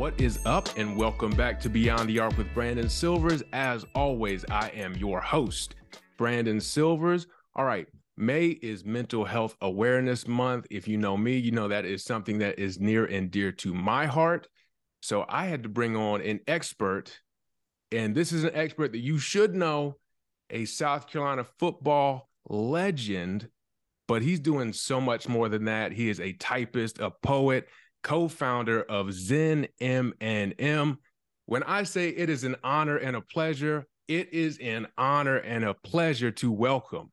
What is up, and welcome back to Beyond the Arc with Brandon Silvers. As always, I am your host, Brandon Silvers. All right, May is Mental Health Awareness Month. If you know me, you know that is something that is near and dear to my heart. So I had to bring on an expert, and this is an expert that you should know, a South Carolina football legend, but he's doing so much more than that. He is a typist, a poet, co-founder of Zen M and M. When I say it is an honor and a pleasure, it is an honor and a pleasure to welcome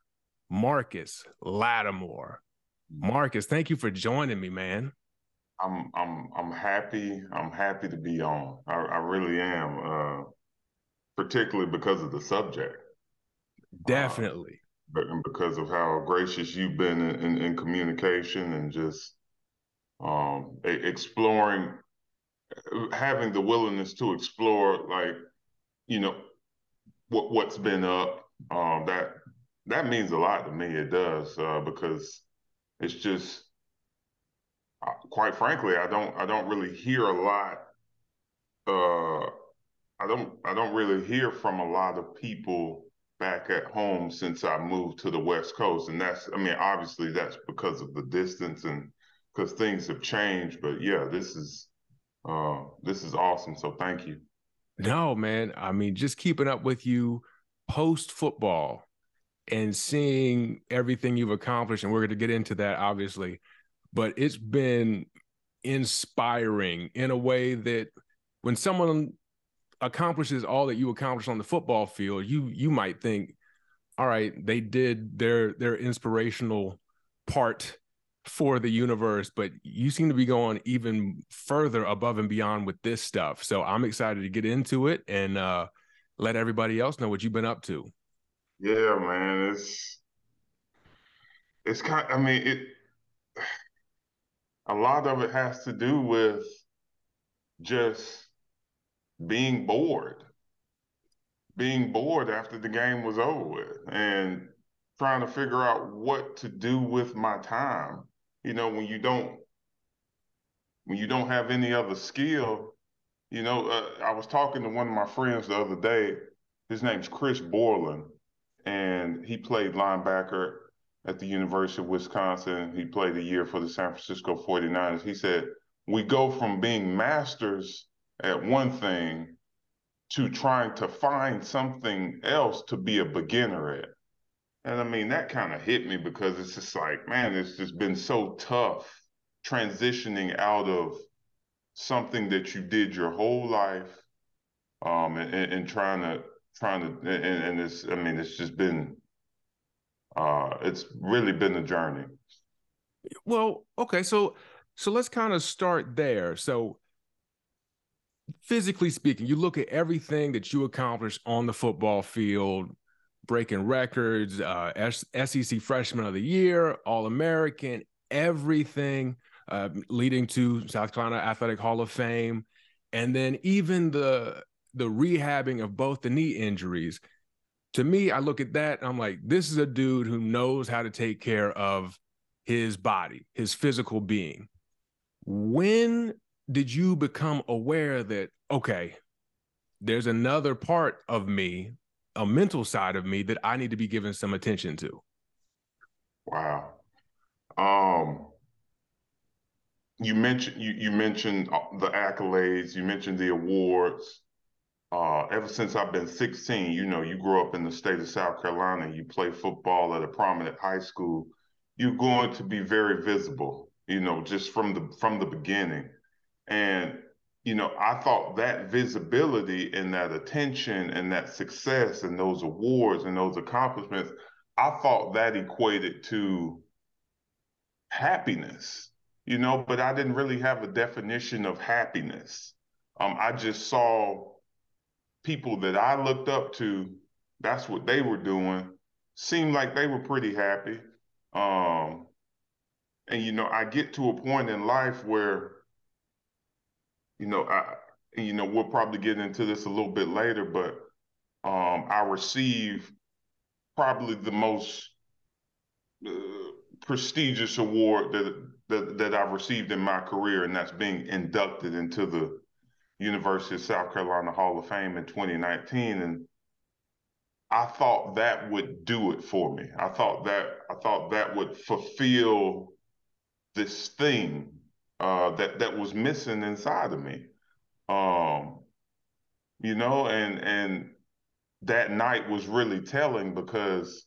Marcus Lattimore. Marcus, thank you for joining me, man. I'm I'm I'm happy. I'm happy to be on. I, I really am. Uh, particularly because of the subject. Definitely. Uh, but because of how gracious you've been in, in, in communication and just um, exploring, having the willingness to explore, like you know, what what's been up. Um, that that means a lot to me. It does uh, because it's just, uh, quite frankly, I don't I don't really hear a lot. Uh, I don't I don't really hear from a lot of people back at home since I moved to the West Coast, and that's I mean obviously that's because of the distance and because things have changed. But yeah, this is uh, this is awesome. So thank you. No, man. I mean, just keeping up with you post football and seeing everything you've accomplished, and we're going to get into that obviously, but it's been inspiring in a way that when someone accomplishes all that you accomplished on the football field, you you might think, all right, they did their their inspirational part for the universe, but you seem to be going even further above and beyond with this stuff. So I'm excited to get into it and uh, let everybody else know what you've been up to. Yeah, man, it's it's kind. I mean, it. A lot of it has to do with just being bored, being bored after the game was over with, and trying to figure out what to do with my time you know, when you don't when you don't have any other skill, you know, uh, I was talking to one of my friends the other day. His name's Chris Borland, and he played linebacker at the University of Wisconsin. He played a year for the San Francisco 49ers. He said, We go from being masters at one thing to trying to find something else to be a beginner at. And I mean, that kind of hit me because it's just like, man, it's just been so tough transitioning out of something that you did your whole life um, and, and trying to, trying to, and, and it's, I mean, it's just been, uh, it's really been a journey. Well, okay. So, so let's kind of start there. So, physically speaking, you look at everything that you accomplished on the football field, breaking records, uh, SEC Freshman of the Year, All American, everything uh, leading to South Carolina Athletic Hall of Fame, and then even the the rehabbing of both the knee injuries. To me, I look at that I'm like, this is a dude who knows how to take care of his body, his physical being. When did you become aware that okay, there's another part of me a mental side of me that I need to be given some attention to. Wow. Um, you mentioned you you mentioned uh, the accolades. You mentioned the awards. Uh, ever since I've been 16, you know, you grew up in the state of South Carolina. You play football at a prominent high school. You're going to be very visible. You know, just from the from the beginning. And you know, I thought that visibility and that attention and that success and those awards and those accomplishments, I thought that equated to happiness, you know, but I didn't really have a definition of happiness. Um, I just saw people that I looked up to, that's what they were doing, seemed like they were pretty happy. Um, and, you know, I get to a point in life where you know, I, you know, we'll probably get into this a little bit later, but um, I receive probably the most uh, prestigious award that, that that I've received in my career, and that's being inducted into the University of South Carolina Hall of Fame in 2019, and I thought that would do it for me. I thought that I thought that would fulfill this thing uh, that that was missing inside of me. Um, you know, and and that night was really telling because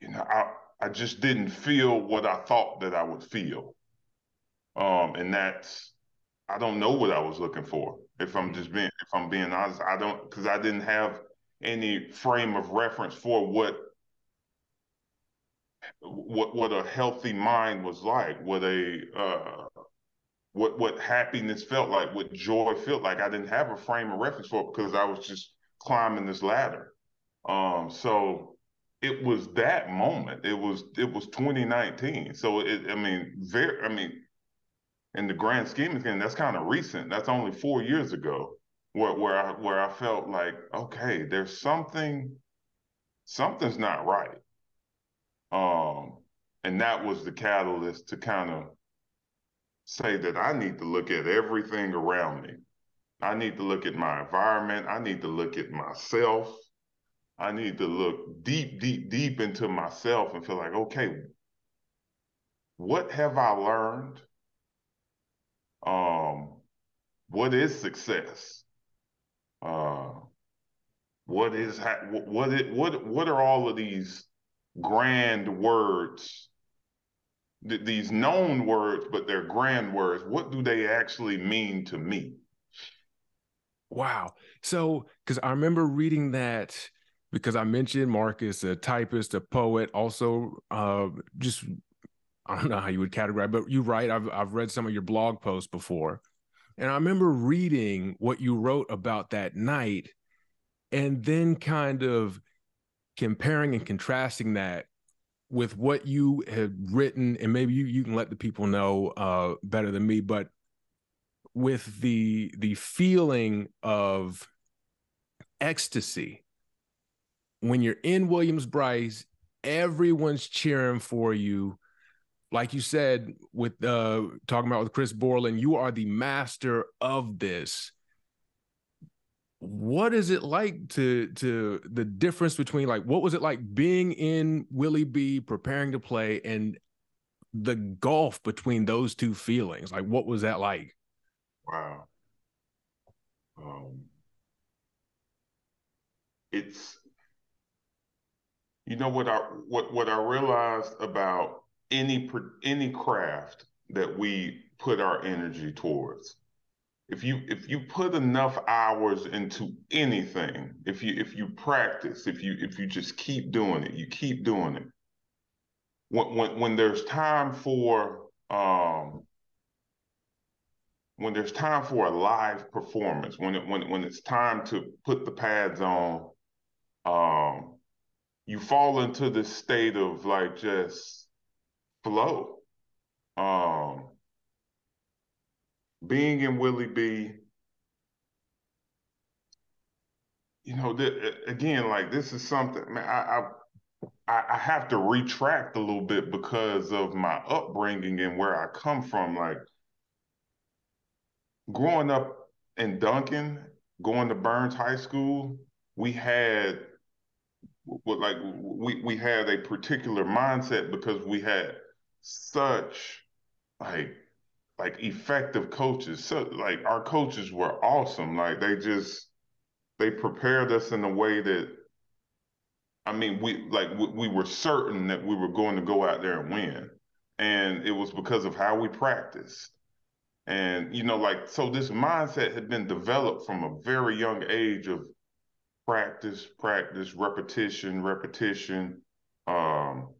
you know I I just didn't feel what I thought that I would feel. Um, and that's I don't know what I was looking for. If I'm just being if I'm being honest, I don't because I didn't have any frame of reference for what what what a healthy mind was like, what a uh, what what happiness felt like, what joy felt like. I didn't have a frame of reference for it because I was just climbing this ladder. Um, so it was that moment. It was it was 2019. So it I mean very I mean in the grand scheme of things, that's kind of recent. That's only four years ago where where I where I felt like, okay, there's something something's not right. Um, and that was the catalyst to kind of say that I need to look at everything around me. I need to look at my environment. I need to look at myself. I need to look deep, deep, deep into myself and feel like, okay, what have I learned? Um, what is success? Uh, what is what it what what are all of these grand words? Th- these known words, but they're grand words. What do they actually mean to me? Wow. So, because I remember reading that because I mentioned Marcus, a typist, a poet, also uh, just I don't know how you would categorize, but you write. I've I've read some of your blog posts before, and I remember reading what you wrote about that night, and then kind of comparing and contrasting that with what you had written, and maybe you you can let the people know uh, better than me, but with the the feeling of ecstasy when you're in Williams Brice, everyone's cheering for you like you said with uh talking about with Chris Borland, you are the master of this. What is it like to to the difference between like what was it like being in Willie B preparing to play and the gulf between those two feelings? Like what was that like? Wow. Um it's you know what I what what I realized about any any craft that we put our energy towards if you if you put enough hours into anything if you if you practice if you if you just keep doing it you keep doing it when when, when there's time for um when there's time for a live performance when it when when it's time to put the pads on um you fall into this state of like just flow. Um, being in Willie B, you know, th- again, like this is something, man, I, I, I have to retract a little bit because of my upbringing and where I come from. Like growing up in Duncan, going to Byrnes High School, we had like we we had a particular mindset because we had such like like effective coaches. So like our coaches were awesome. Like they just they prepared us in a way that I mean we like we, we were certain that we were going to go out there and win. And it was because of how we practiced. And you know, like so this mindset had been developed from a very young age of practice, practice, repetition, repetition. Um,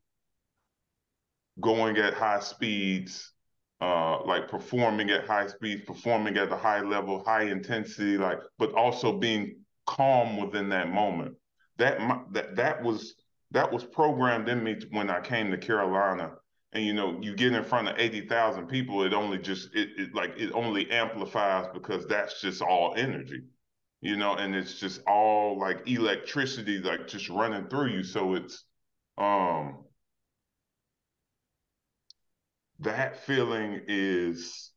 going at high speeds, uh, like performing at high speeds, performing at a high level, high intensity, like, but also being calm within that moment. That that that was that was programmed in me when I came to Carolina. And you know, you get in front of eighty thousand people, it only just it, it like it only amplifies because that's just all energy, you know, and it's just all like electricity, like just running through you. So it's um that feeling is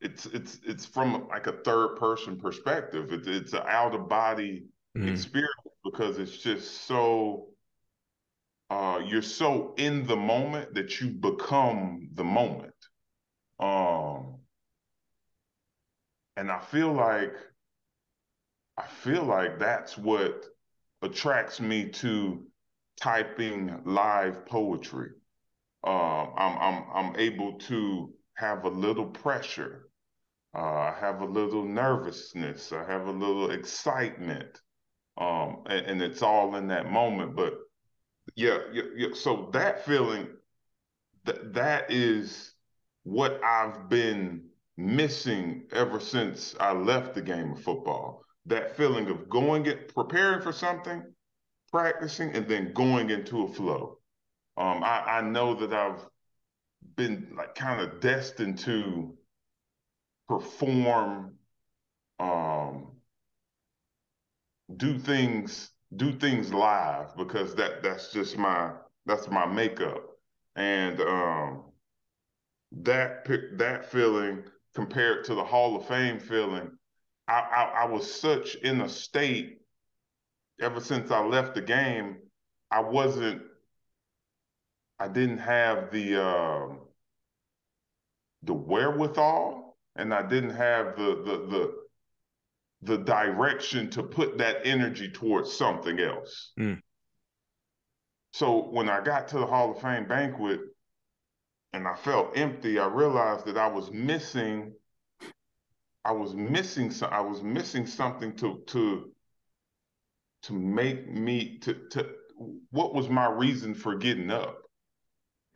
it's it's it's from like a third person perspective. It's it's an out of body mm-hmm. experience because it's just so uh, you're so in the moment that you become the moment. Um, and I feel like I feel like that's what attracts me to typing live poetry. Um, I'm I'm I'm able to have a little pressure. Uh, I have a little nervousness. I have a little excitement, um, and, and, it's all in that moment. But yeah, yeah, yeah. So that feeling, that that is what I've been missing ever since I left the game of football. That feeling of going it, preparing for something, practicing, and then going into a flow. Um, I, I know that I've been like kind of destined to perform, um, do things, do things live because that that's just my that's my makeup, and um, that that feeling compared to the Hall of Fame feeling, I, I, I was such in a state ever since I left the game. I wasn't I didn't have the uh, the wherewithal, and I didn't have the the the the direction to put that energy towards something else. Mm. So when I got to the Hall of Fame banquet and I felt empty, I realized that I was missing I was missing some I was missing something to to to make me to to what was my reason for getting up?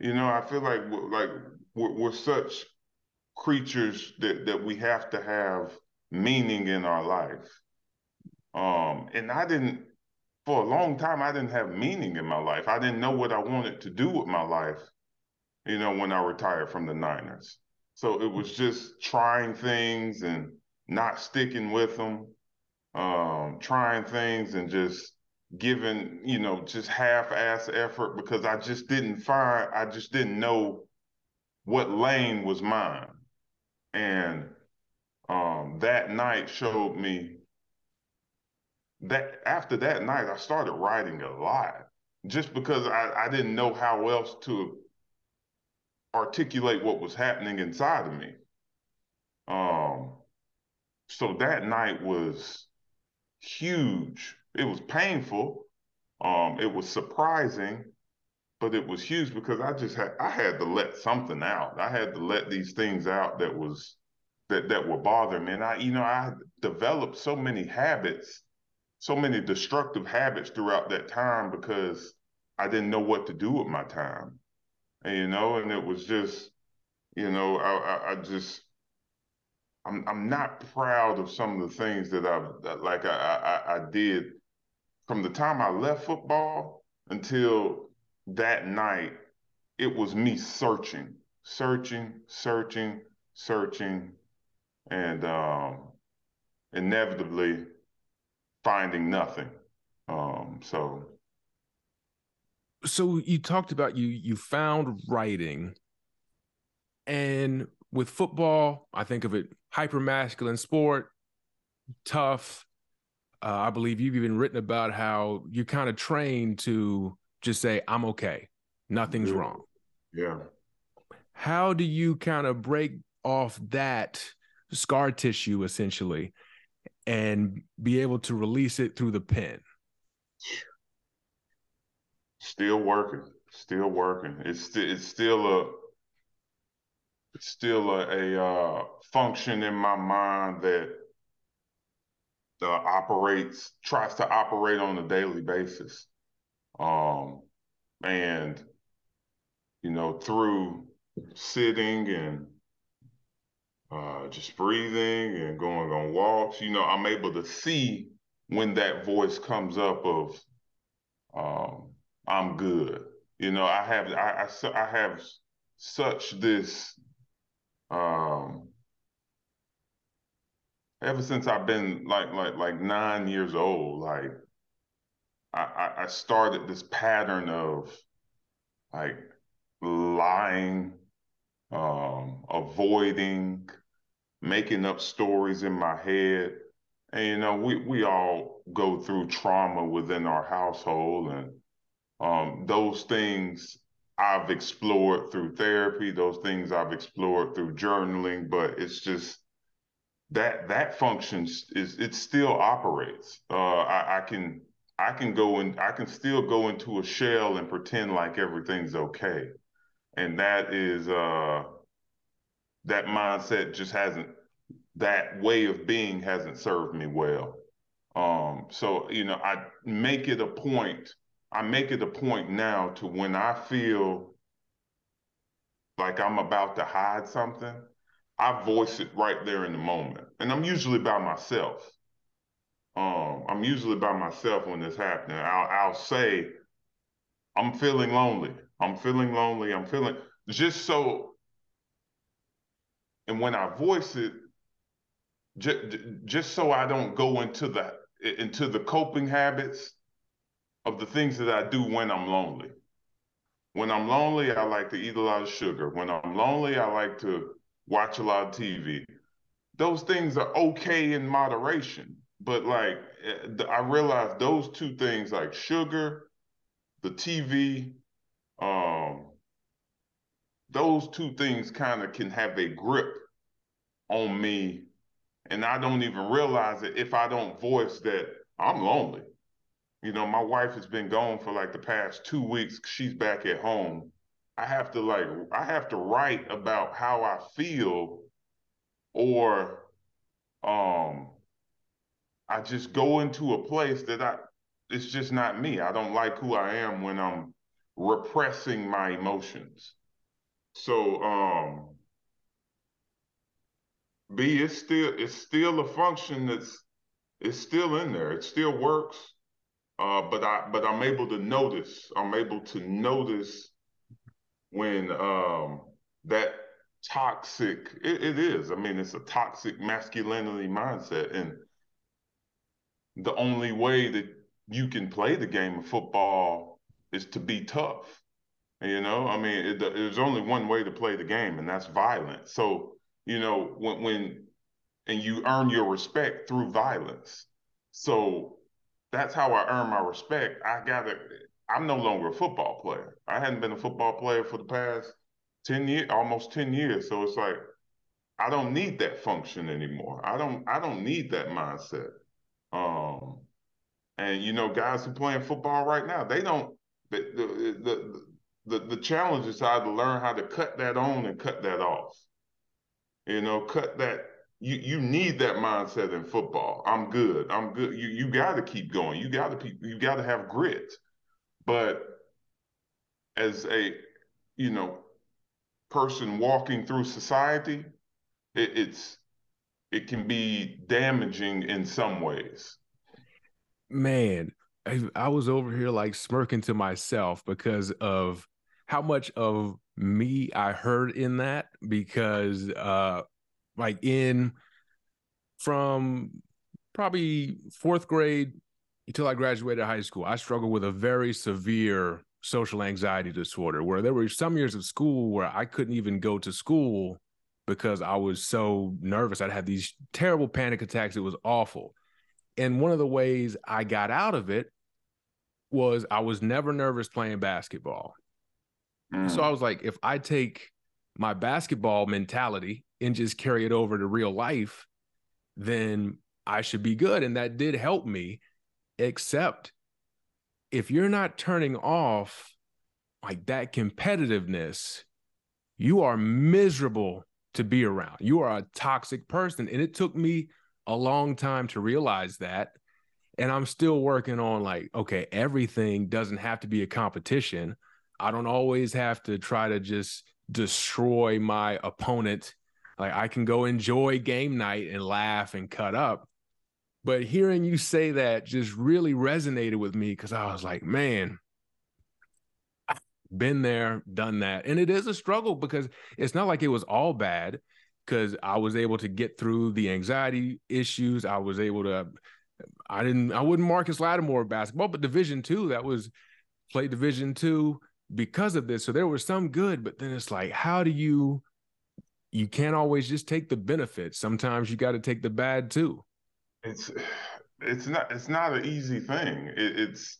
You know, I feel like like we're, we're such creatures that that we have to have meaning in our life. Um, and I didn't for a long time I didn't have meaning in my life. I didn't know what I wanted to do with my life, you know, when I retired from the Niners. So it was just trying things and not sticking with them, um, trying things and just given, you know, just half-ass effort because I just didn't find, I just didn't know what lane was mine. And um, that night showed me that after that night, I started writing a lot just because I, I didn't know how else to articulate what was happening inside of me. Um, so that night was huge it was painful. Um, it was surprising, but it was huge because I just had I had to let something out. I had to let these things out that was that that were bothering me. And I, you know, I developed so many habits, so many destructive habits throughout that time because I didn't know what to do with my time. And, you know, and it was just, you know, I, I, I just I'm I'm not proud of some of the things that I've like I, I, I did from the time I left football until that night, it was me searching, searching, searching, searching, and um, inevitably finding nothing. Um, so, so you talked about you you found writing, and with football, I think of it hyper masculine sport, tough, uh, I believe you've even written about how you kind of trained to just say, I'm okay, nothing's yeah. wrong. Yeah. How do you kind of break off that scar tissue essentially and be able to release it through the pen? Still working, still working. It's st- it's still a it's still a, a uh, function in my mind that uh, operates tries to operate on a daily basis. Um, and you know through sitting and uh, just breathing and going on walks you know i'm able to see when that voice comes up of um, i'm good. You know i have i, I, I have such this um, ever since I've been like like like nine years old, like I, I started this pattern of like lying, um, avoiding, making up stories in my head. And you know, we we all go through trauma within our household, and um, those things I've explored through therapy. Those things I've explored through journaling. But it's just that that functions is it still operates. Uh, I, I can I can go and I can still go into a shell and pretend like everything's okay. And that is uh that mindset just hasn't that way of being hasn't served me well. Um so you know I make it a point I make it a point now to when I feel like I'm about to hide something, I voice it right there in the moment. And I'm usually by myself. Um, I'm usually by myself when this happening. I'll, I'll say, I'm feeling lonely. I'm feeling lonely. I'm feeling just so. And when I voice it, just, just so I don't go into the into the coping habits of the things that I do when I'm lonely. When I'm lonely, I like to eat a lot of sugar. When I'm lonely, I like to watch a lot of TV. Those things are okay in moderation. But like, eh, I realized those two things, like sugar, the TV, um, those two things kind of can have a grip on me. And I don't even realize it if I don't voice that I'm lonely. You know, my wife has been gone for like the past two weeks. She's back at home. I have to like, I have to write about how I feel or um I just go into a place that I it's just not me. I don't like who I am when I'm repressing my emotions. So um B it's still it's still a function that's it's still in there. It still works. Uh, but I but I'm able to notice. I'm able to notice when um that toxic it, it is. I mean, it's a toxic masculinity mindset. And the only way that you can play the game of football is to be tough. You know, I mean, it, there's only one way to play the game, and that's violence. So, you know, when, when, and you earn your respect through violence. So that's how I earn my respect. I got to, I'm no longer a football player. I hadn't been a football player for the past 10 years, almost 10 years. So it's like, I don't need that function anymore. I don't, I don't need that mindset. Um, and you know, guys who playing football right now, they don't. The the the the, the challenge is how to learn how to cut that on and cut that off. You know, cut that. You you need that mindset in football. I'm good. I'm good. You you got to keep going. You got to you got to have grit. But as a you know person walking through society, it, it's it can be damaging in some ways. Man, I, I was over here like smirking to myself because of how much of me I heard in that because uh like in from probably fourth grade until I graduated high school, I struggled with a very severe social anxiety disorder where there were some years of school where I couldn't even go to school because I was so nervous. I'd have these terrible panic attacks. It was awful. And one of the ways I got out of it was I was never nervous playing basketball. Mm. So I was like, if I take my basketball mentality and just carry it over to real life, then I should be good. And that did help me, except if you're not turning off like that competitiveness, you are miserable to be around. You are a toxic person. And it took me a long time to realize that. And I'm still working on like, okay, everything doesn't have to be a competition. I don't always have to try to just destroy my opponent. Like I can go enjoy game night and laugh and cut up. But hearing you say that just really resonated with me because I was like, man, been there, done that. And it is a struggle because it's not like it was all bad because I was able to get through the anxiety issues. I was able to, I didn't, I wouldn't Marcus Lattimore basketball, but Division two, that was played Division two because of this. So there was some good, but then it's like, how do you you can't always just take the benefits. Sometimes you got to take the bad too. It's it's not it's not an easy thing. It, it's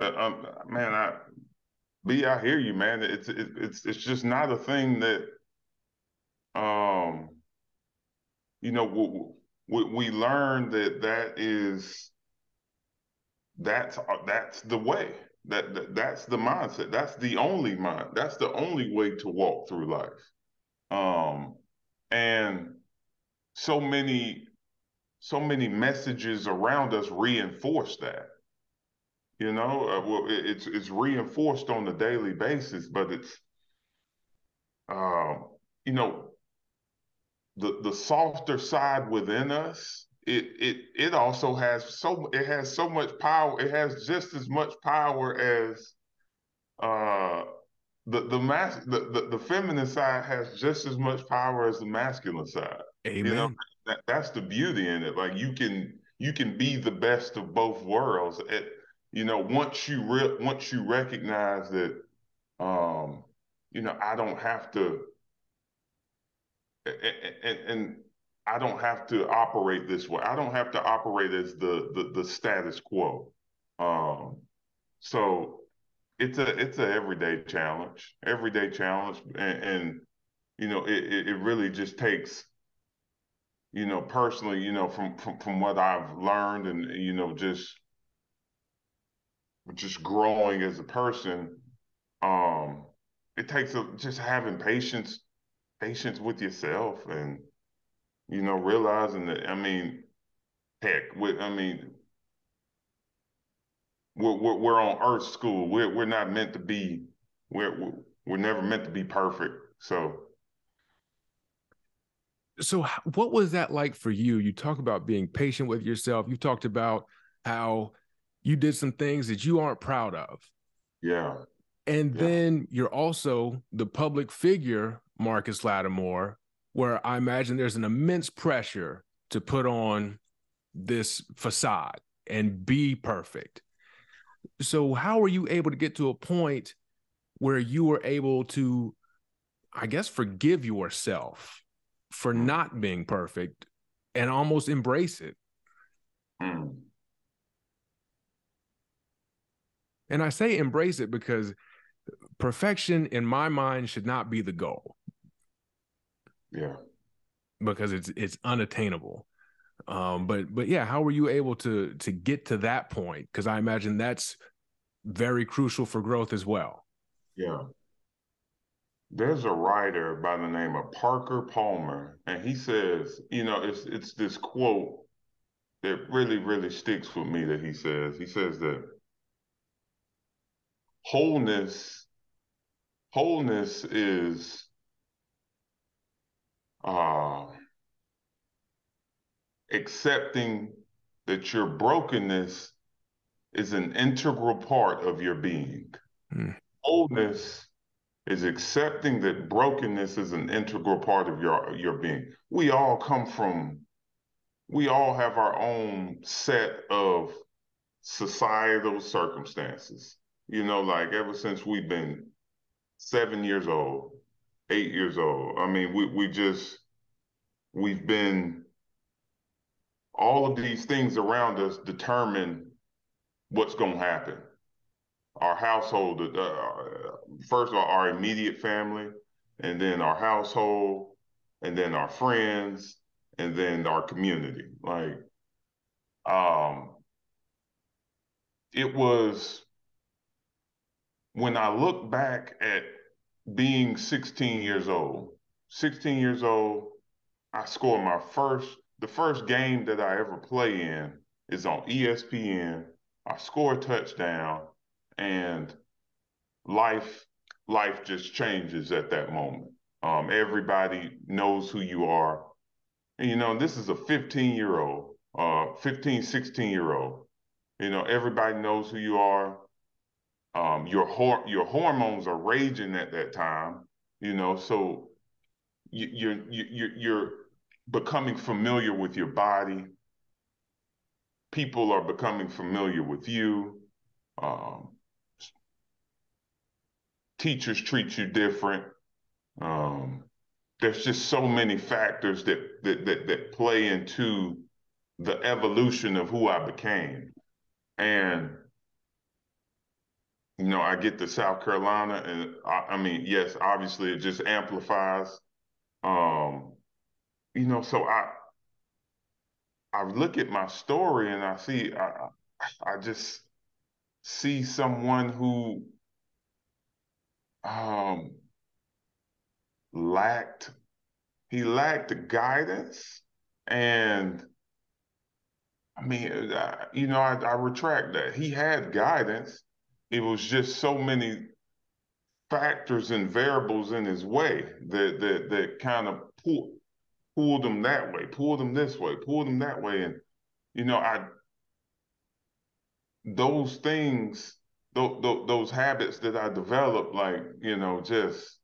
uh, um, man, I hear you, man. It's it, it's it's just not a thing that um you know we, we, we learn that that is that's uh, that's the way that, that that's the mindset that's the only mind that's the only way to walk through life um and so many so many messages around us reinforce that. You know uh, well it's it's reinforced on a daily basis but it's um you know the the softer side within us it it it also has so it has so much power it has just as much power as uh the the mas the, the, the feminine side has just as much power as the masculine side. Amen. you know that, that's the beauty in it like you can you can be the best of both worlds At you know once you re- once you recognize that um you know i don't have to and, and, I don't have to operate this way. I don't have to operate as the the, the status quo. Um, so it's a it's a everyday challenge, everyday challenge, and, and you know it it really just takes you know personally you know from from from what I've learned and you know just just growing as a person. Um, it takes a, just having patience patience with yourself and you know, realizing that, I mean, heck, with, I mean, we're, we're, we're on earth school. We're, we're not meant to be, we're, we're never meant to be perfect. So, so what was that like for you? You talk about being patient with yourself. You talked about how you did some things that you aren't proud of. Yeah. And yeah. then you're also the public figure, Marcus Lattimore, where I imagine there's an immense pressure to put on this facade and be perfect. So, how were you able to get to a point where you were able to, I guess, forgive yourself for not being perfect and almost embrace it? Mm. And I say embrace it because perfection, in my mind, should not be the goal. Yeah. Because it's it's unattainable. Um, but but yeah, how were you able to to get to that point? Because I imagine that's very crucial for growth as well. Yeah. There's a writer by the name of Parker Palmer, and he says, you know, it's it's this quote that really, really sticks with me that he says. He says that wholeness, wholeness is uh, accepting that your brokenness is an integral part of your being. Mm. Wholeness is accepting that brokenness is an integral part of your your being. We all come from we all have our own set of societal circumstances. You know, like ever since we've been 7 years old, eight years old. I mean, we we just we've been all of these things around us determine what's going to happen. Our household, uh, first of all, our immediate family, and then our household, and then our friends, and then our community. Like, um, it was when I look back at being 16 years old. 16 years old, I scored my first, the first game that I ever play in is on ESPN. I score a touchdown and life, life just changes at that moment. Um, everybody knows who you are. And, you know, this is a 15 year old, uh, 15, 16 year old. You know, everybody knows who you are um, your hor- your hormones are raging at that time, you know, so you, you're you, you're becoming familiar with your body. People are becoming familiar with you. Um, teachers treat you different. Um, there's just so many factors that that that, that play into the evolution of who I became. And you know, I get to South Carolina, and I, I mean, yes, obviously it just amplifies. Um, you know, so I I look at my story and I see I I just see someone who um lacked he lacked guidance and I mean, uh, you know, I, I retract that. He had guidance. It was just so many factors and variables in his way that that that kind of pulled pulled him that way, pulled him this way, pulled him that way, and you know, I those things, those those habits that I developed, like you know, just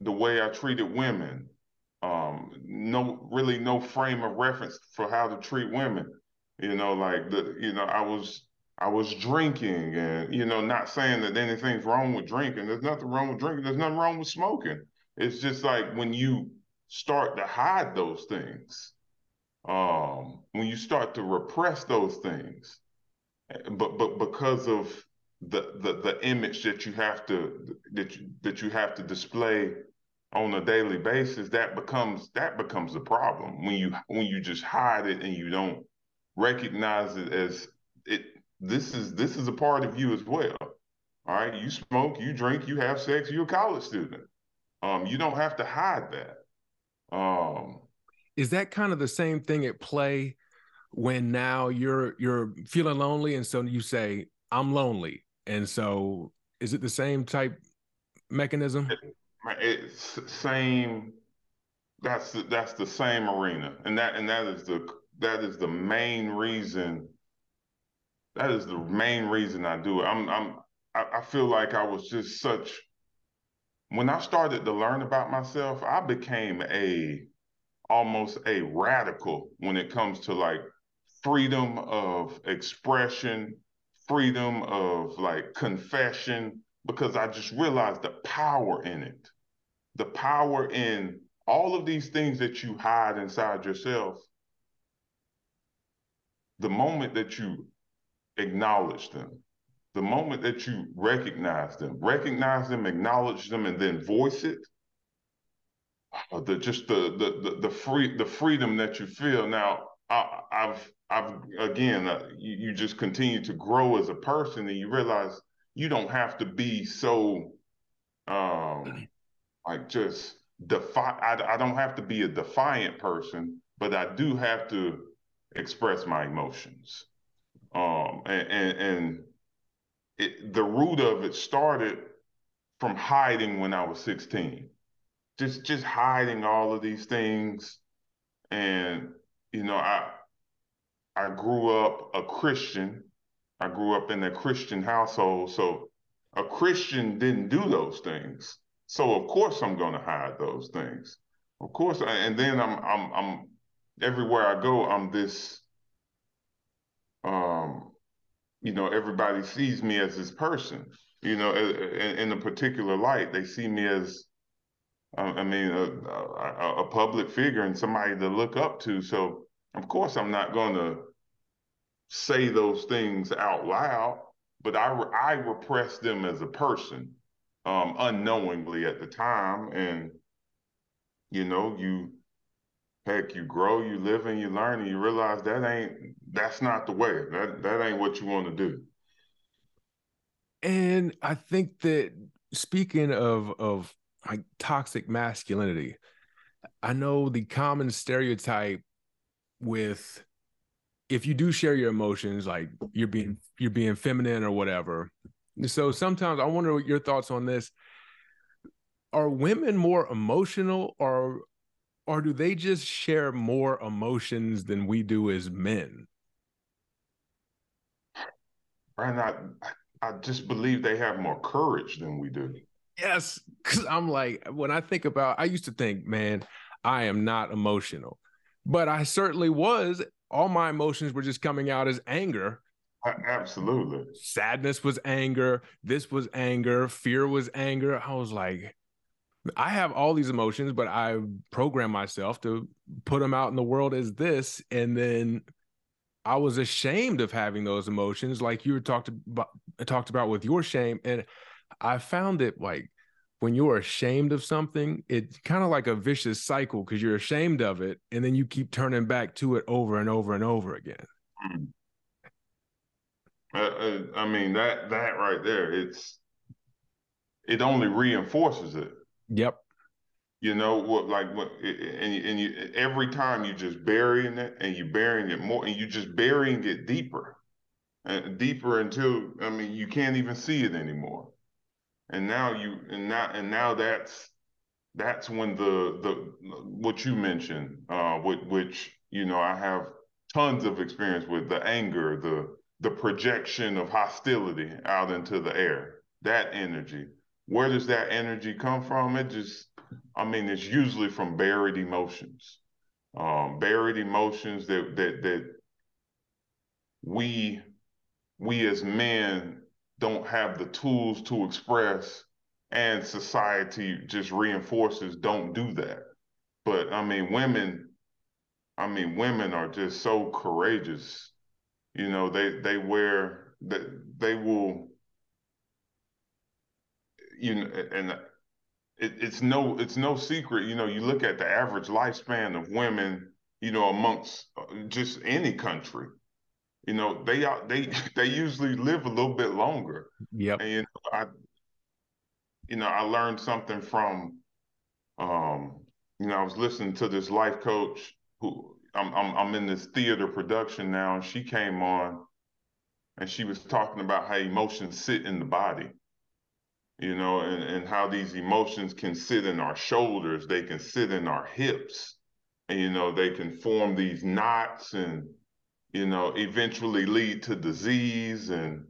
the way I treated women, um, no really no frame of reference for how to treat women. You know, like the you know, I was I was drinking and you know, not saying that anything's wrong with drinking. There's nothing wrong with drinking. There's nothing wrong with smoking. It's just like when you start to hide those things, um, when you start to repress those things, but but because of the the the image that you have to that you that you have to display on a daily basis, that becomes that becomes a problem when you when you just hide it and you don't recognize it as it. This is this is a part of you as well. All right, you smoke, you drink, you have sex. You're a college student. Um, you don't have to hide that. Um, is that kind of the same thing at play when now you're you're feeling lonely and so you say I'm lonely, and so is it the same type mechanism? It's same. That's the, that's the same arena, and that and that is the that is the main reason. That is the main reason I do it. I'm I'm I, I feel like I was just such. When I started to learn about myself, I became a almost a radical when it comes to like freedom of expression, freedom of like confession, because I just realized the power in it. The power in all of these things that you hide inside yourself. The moment that you acknowledge them, the moment that you recognize them, recognize them, acknowledge them, and then voice it, uh, the just the the the, the free the freedom that you feel. Now, I, have I've again, uh, you, you just continue to grow as a person, and you realize you don't have to be so um like just defy I, I don't have to be a defiant person but i do have to express my emotions. Um and and, and it, the root of it started from hiding when i was 16 just just hiding all of these things and you know i i grew up a christian I grew up in a Christian household, so a Christian didn't do those things. So of course I'm going to hide those things. Of course, and then I'm I'm I'm everywhere I go. I'm this. Um, you know, everybody sees me as this person. You know, in, in a particular light, they see me as, I mean, a, a, a public figure and somebody to look up to. So of course I'm not going to say those things out loud, but I I repressed them as a person, um, unknowingly at the time, and you know you heck you grow, you live, and you learn, and you realize that ain't that's not the way. That that ain't what you want to do. And I think that speaking of of like toxic masculinity, I know the common stereotype with if you do share your emotions, like you're being you're being feminine or whatever. So sometimes I wonder what your thoughts on this. Are women more emotional or or do they just share more emotions than we do as men? Brian, I, I just believe they have more courage than we do. Yes, because I'm like, when I think about, I used to think, man, I am not emotional, but I certainly was all my emotions were just coming out as anger. Absolutely. Sadness was anger. This was anger. Fear was anger. I was like, I have all these emotions, but I program myself to put them out in the world as this. And then I was ashamed of having those emotions, like you were talked about talked about with your shame. And I found it like when you're ashamed of something, it's kind of like a vicious cycle because you're ashamed of it, and then you keep turning back to it over and over and over again. Hmm. Uh, uh, I mean that that right there, it's it only reinforces it. Yep. You know what? Like what? And and you every time you just burying it and you burying it more and you just burying it deeper and deeper until I mean you can't even see it anymore. And now you and now and now that's that's when the the what you mentioned, uh, which, which you know I have tons of experience with the anger, the the projection of hostility out into the air, that energy where does that energy come from? It just, I mean, it's usually from buried emotions, um, buried emotions that that that we we as men don't have the tools to express, and society just reinforces don't do that. But I mean, women, I mean, women are just so courageous. You know, they they wear that they will you know, and it, it's no it's no secret. You know, you look at the average lifespan of women, you know, amongst uh, just any country. You know, they are they they usually live a little bit longer. yeah And you know, I you know, I learned something from um, you know, I was listening to this life coach who I'm I'm I'm in this theater production now, and she came on and she was talking about how emotions sit in the body you know, and, and how these emotions can sit in our shoulders, they can sit in our hips, and, you know, they can form these knots and, you know, eventually lead to disease. And,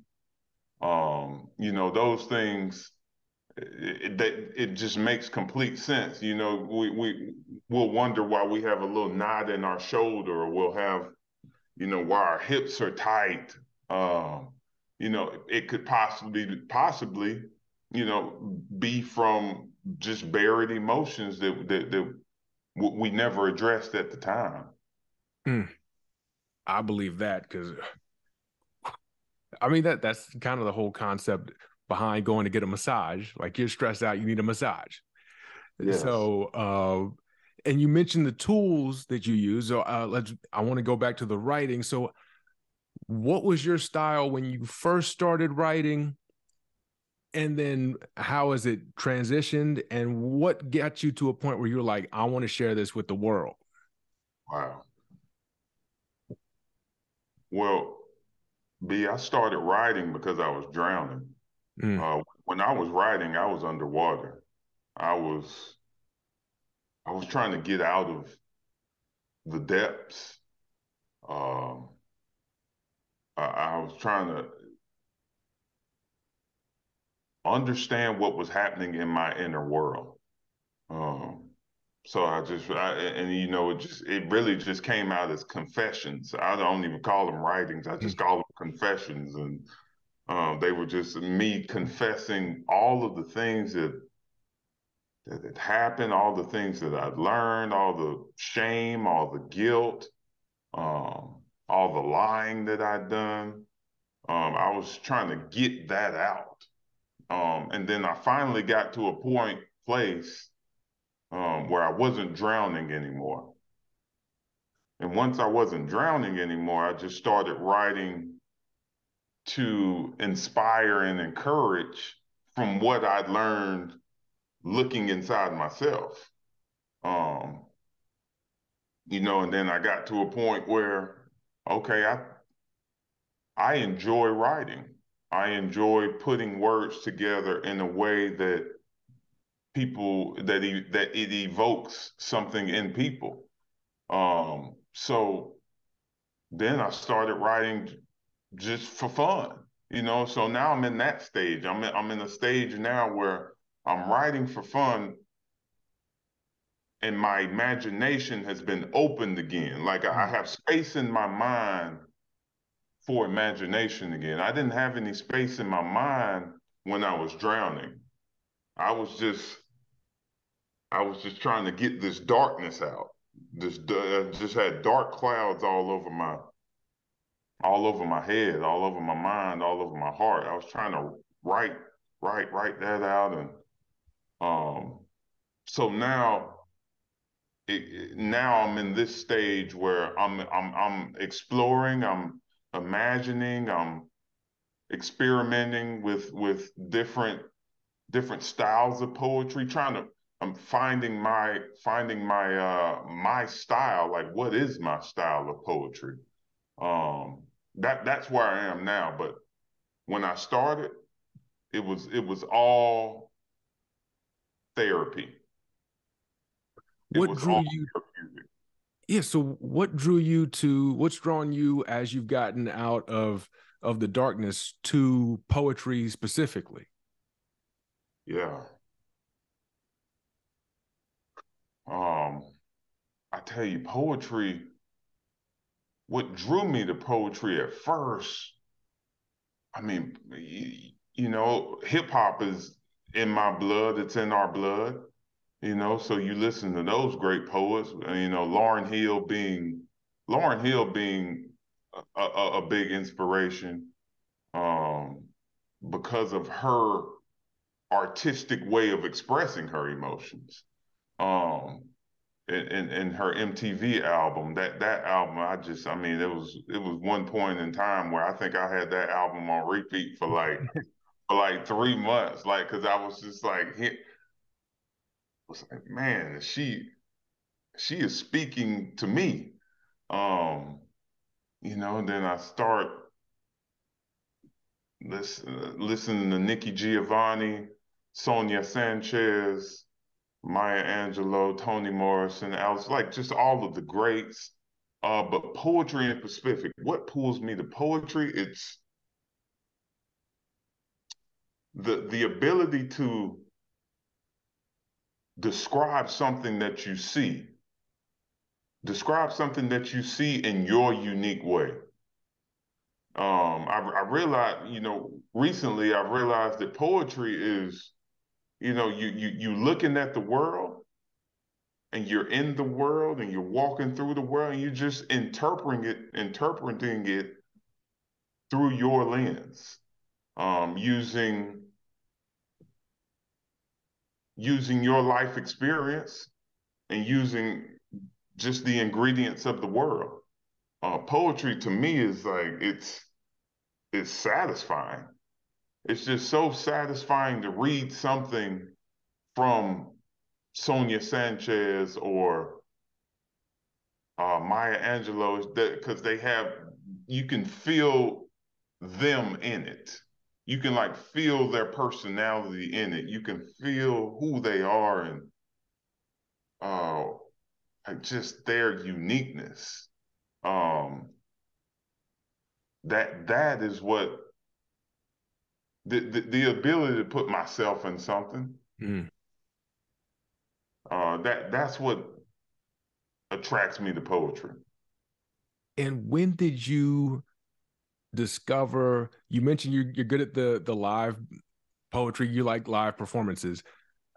um, you know, those things, it, that it just makes complete sense. You know, we, we, we'll wonder why we have a little knot in our shoulder or we'll have, you know, why our hips are tight. Um, you know, it could possibly, possibly, you know, be from just buried emotions that that, that we never addressed at the time. Mm. I believe that because I mean that that's kind of the whole concept behind going to get a massage. Like you're stressed out, you need a massage. Yes. So, uh, and you mentioned the tools that you use. So uh, let's. I want to go back to the writing. So, what was your style when you first started writing? and then how has it transitioned and what got you to a point where you're like i want to share this with the world wow well b i started writing because i was drowning mm. uh, when i was writing i was underwater i was i was trying to get out of the depths um, I, I was trying to understand what was happening in my inner world. Um, so I just, I, and you know, it just, it really just came out as confessions. I don't even call them writings. I just call them confessions. And um, they were just me confessing all of the things that, that had happened, all the things that I'd learned, all the shame, all the guilt, um, all the lying that I'd done. Um, I was trying to get that out. Um, and then I finally got to a point place um, where I wasn't drowning anymore. And once I wasn't drowning anymore, I just started writing to inspire and encourage from what I'd learned looking inside myself. Um, you know, and then I got to a point where, okay, I I enjoy writing. I enjoy putting words together in a way that people that e- that it evokes something in people. Um, so then I started writing just for fun, you know. So now I'm in that stage. I'm in, I'm in a stage now where I'm writing for fun, and my imagination has been opened again. Like I hmm. have space in my mind for imagination again. I didn't have any space in my mind when I was drowning. I was just I was just trying to get this darkness out. This uh, just had dark clouds all over my all over my head, all over my mind, all over my heart. I was trying to write, write, write that out, and um, so now, it, now I'm in this stage where I'm I'm I'm exploring, I'm imagining, I'm experimenting with with different different styles of poetry, trying to I'm finding my finding my uh my style, like what is my style of poetry. Um that that's where I am now. But when I started, it was it was all therapy. It what drew you? Therapeutic. Yeah. So what drew you to? What's drawn you as you've gotten out of of the darkness to poetry specifically? Yeah. Um, I tell you, poetry what drew me to poetry at first, I mean, you know, hip hop is in my blood, it's in our blood, you know, so you listen to those great poets, you know, Lauryn Hill being Lauryn Hill being a, a, a big inspiration um, because of her artistic way of expressing her emotions. Um, in, in her MTV album. That that album, I just, I mean, it was it was one point in time where I think I had that album on repeat for like for like three months, like because I was just like, hit, was like, man, she she is speaking to me, um, you know. Then I start listen, listening to Nikki Giovanni, Sonia Sanchez, Maya Angelou, Toni Morrison, Alice, like just all of the greats. Uh, but poetry in Pacific, what pulls me to poetry? It's the the ability to describe something that you see. Describe something that you see in your unique way. Um, I, I realized, you know, recently I realized that poetry is you know, you you you looking at the world and you're in the world and you're walking through the world and you're just interpreting it, interpreting it through your lens, um, using using your life experience and using just the ingredients of the world. Uh, poetry to me is like it's it's satisfying it's just so satisfying to read something from Sonia Sanchez or uh, Maya Angelou because they have you can feel them in it. You can like feel their personality in it. You can feel who they are and uh, like just their uniqueness. Um, that that is what the, the, the ability to put myself in something. Mm. Uh, that that's what attracts me to poetry. And when did you discover? You mentioned you're you're good at the the live poetry. You like live performances.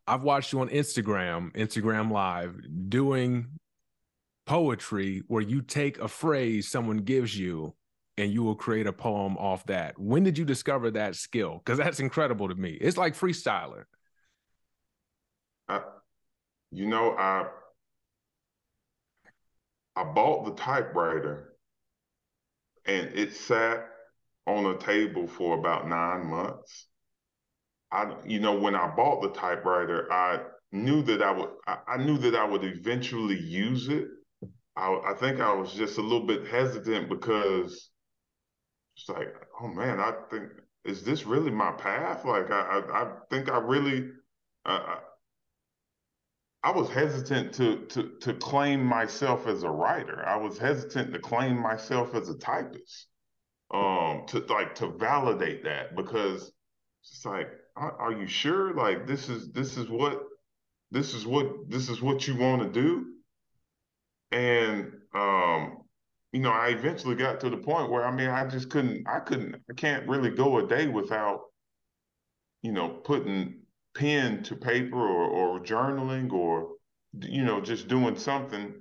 I've watched you on Instagram, Instagram Live, doing poetry where you take a phrase someone gives you and you will create a poem off that. When did you discover that skill? Because that's incredible to me. It's like freestyling. You know, I I bought the typewriter and it sat on a table for about nine months. I, you know, when I bought the typewriter, I knew that I would, I knew that I would eventually use it. I, I think I was just a little bit hesitant because it's like, oh man, I think is this really my path? Like, I I, I think I really, uh, I was hesitant to to to claim myself as a writer. I was hesitant to claim myself as a typist. Um, to like to validate that because it's like, are you sure? Like, this is this is what this is what this is what you want to do, and um you know, I eventually got to the point where I mean, I just couldn't, I couldn't, I can't really go a day without, you know, putting pen to paper or, or journaling or you know just doing something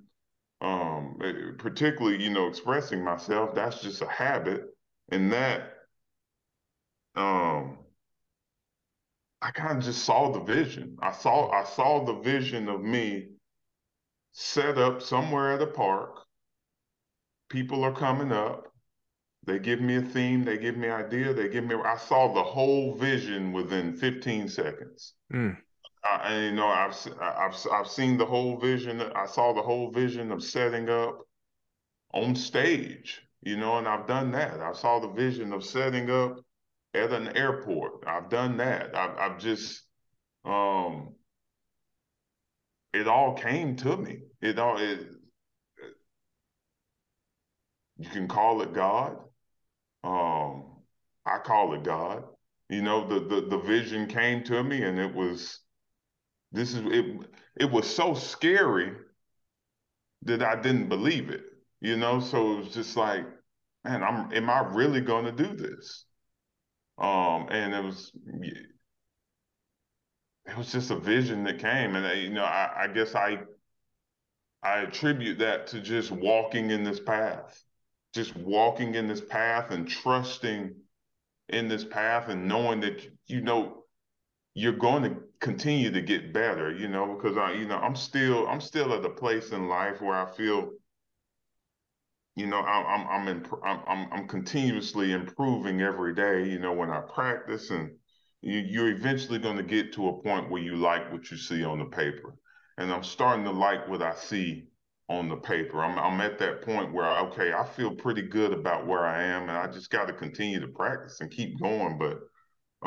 um eh, particularly you know expressing myself that's just a habit and that um I kind of just saw the vision. I saw I saw the vision of me set up somewhere at a park. People are coming up. They give me a theme, they give me an idea, they give me I saw the whole vision within 15 seconds. Mm. I, you know, I've I've I've seen the whole vision. I saw the whole vision of setting up on stage, you know, and I've done that. I saw the vision of setting up at an airport. I've done that. I've, I've just, um, it all came to me. It all, it, you can call it God. Um, I call it God. You know, the, the, the vision came to me and it was, this is, it, it was so scary that I didn't believe it, you know? So it was just like, man, I'm, am I really going to do this? Um, and it was it was just a vision that came, and uh, you know, I, I guess I I attribute that to just walking in this path, just walking in this path and trusting in this path and knowing that you know you're going to continue to get better, you know, because I, you know, I'm still I'm still at a place in life where I feel you know, I'm I'm I'm, I'm I'm continuously improving every day. You know, when I practice, and you, you're eventually going to get to a point where you like what you see on the paper, and I'm starting to like what I see on the paper. I'm I'm at that point where okay, I feel pretty good about where I am, and I just got to continue to practice and keep going. But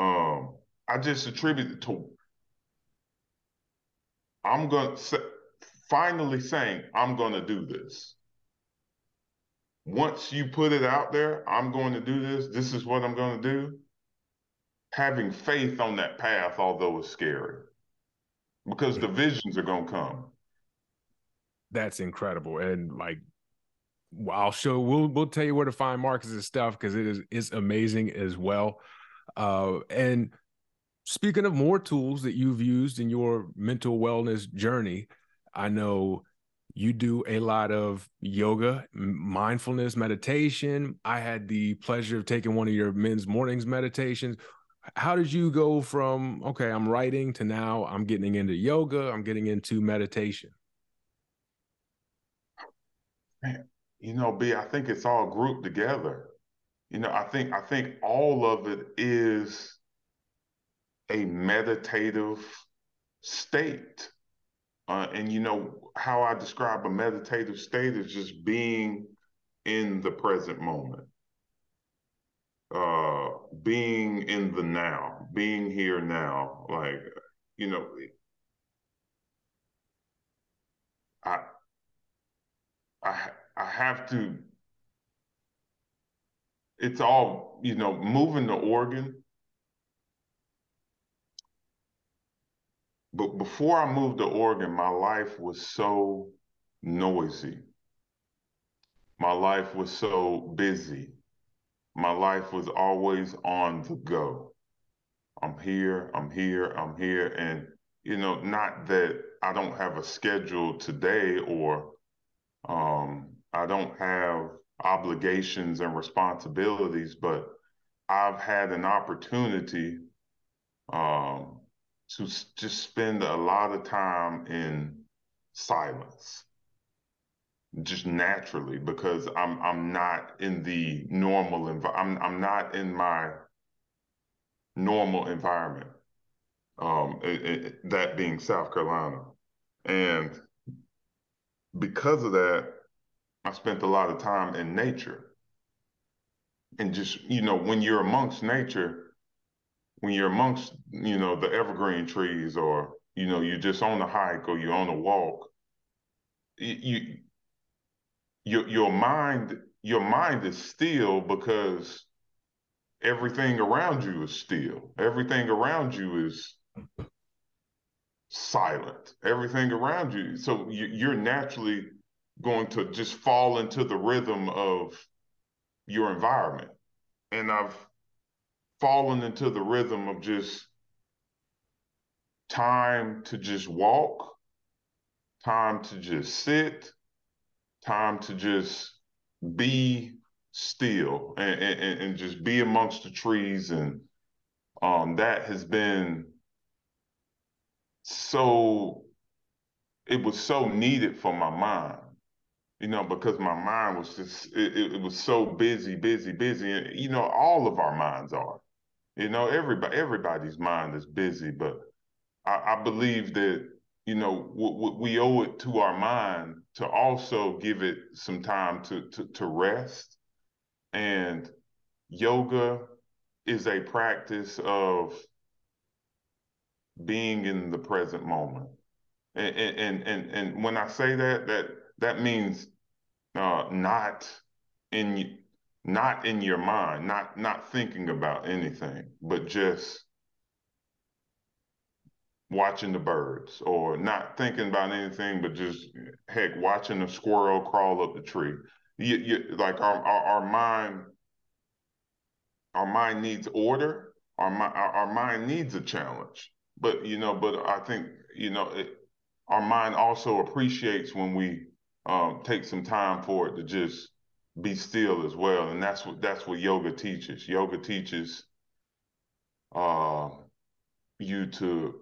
um, I just attribute it to I'm going to finally saying I'm going to do this once you put it out there, I'm going to do this, this is what I'm going to do, having faith on that path, although it's scary, because the visions are going to come. That's incredible. And like, I'll show, we'll, we'll tell you where to find Marcus's stuff because it is, is amazing as well. Uh, and speaking of more tools that you've used in your mental wellness journey, I know you do a lot of yoga, mindfulness, meditation. I had the pleasure of taking one of your men's mornings meditations. How did you go from, okay, I'm writing to now I'm getting into yoga, I'm getting into meditation? You know, B, I think it's all grouped together. You know, I think I think all of it is a meditative state uh, and you know how I describe a meditative state is just being in the present moment, uh, being in the now, being here now. Like you know, I I I have to. It's all you know, moving to Oregon, but before I moved to Oregon, my life was so noisy. My life was so busy. My life was always on the go. I'm here, I'm here, I'm here. And, you know, not that I don't have a schedule today or um, I don't have obligations and responsibilities, but I've had an opportunity um, to just spend a lot of time in silence just naturally because I'm I'm not in the normal env- I'm I'm not in my normal environment. Um, it, it, that being South Carolina, and because of that, I spent a lot of time in nature. And just you know, when you're amongst nature, when you're amongst, you know, the evergreen trees or, you know, you're just on a hike or you're on a walk, you, your, your mind, your mind is still because everything around you is still. Everything around you is silent. Everything around you. So you're naturally going to just fall into the rhythm of your environment. And I've fallen into the rhythm of just time to just walk, time to just sit, time to just be still and, and, and just be amongst the trees. And um, that has been so, it was so needed for my mind, you know, because my mind was just, it, it was so busy, busy, busy. And, you know, all of our minds are, you know, everybody, everybody's mind is busy, but I, I believe that you know, w- we owe it to our mind to also give it some time to, to, to rest. And yoga is a practice of being in the present moment. And, and, and, and when I say that, that, that means uh, not in not in your mind, not not thinking about anything, but just watching the birds or not thinking about anything but just heck watching a squirrel crawl up the tree. You, you, like our, our, our mind our mind needs order. Our, our, our mind needs a challenge. But you know but i think you know it, our mind also appreciates when we um, take some time for it to just be still as well and that's what that's what yoga teaches yoga teaches uh, you to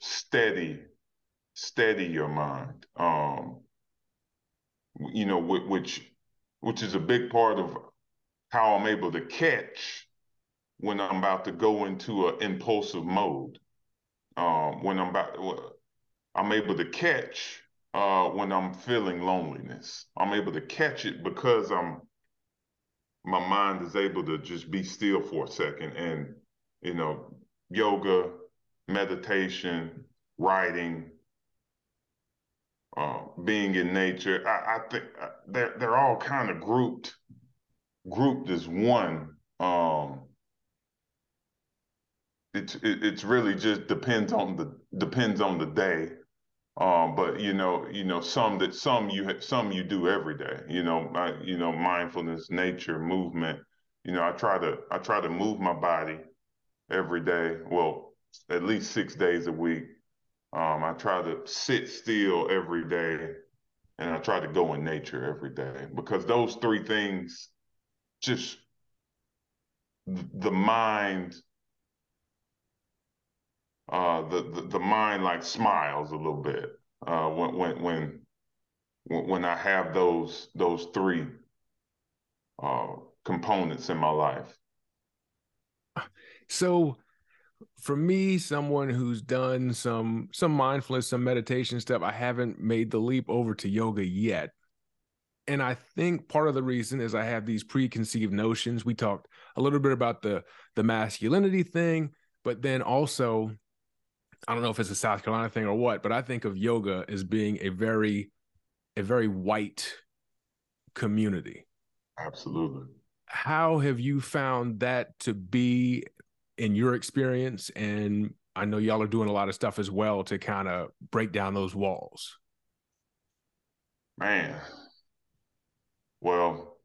steady, steady your mind. Um, you know, which which is a big part of how I'm able to catch when I'm about to go into an impulsive mode. Um, when I'm about, I'm able to catch uh, when I'm feeling loneliness. I'm able to catch it because I'm my mind is able to just be still for a second and you know yoga meditation, writing, uh, being in nature. I, I think uh, they're they're all kind of grouped grouped as one. Um, it's it, it's really just depends on the depends on the day. Um, but you know, you know, some that some you some you do every day. You know, I, you know, mindfulness, nature, movement. You know, I try to I try to move my body every day. Well, at least six days a week. Um, I try to sit still every day and I try to go in nature every day because those three things just the mind uh, the, the, the mind like smiles a little bit uh, when when when when I have those those three uh, components in my life. So for me, someone who's done some some mindfulness, some meditation stuff, I haven't made the leap over to yoga yet. And I think part of the reason is I have these preconceived notions. We talked a little bit about the the masculinity thing, but then also I don't know if it's a South Carolina thing or what, but I think of yoga as being a very a very white community. Absolutely. How have you found that to be in your experience and I know y'all are doing a lot of stuff as well to kind of break down those walls. Man. Well,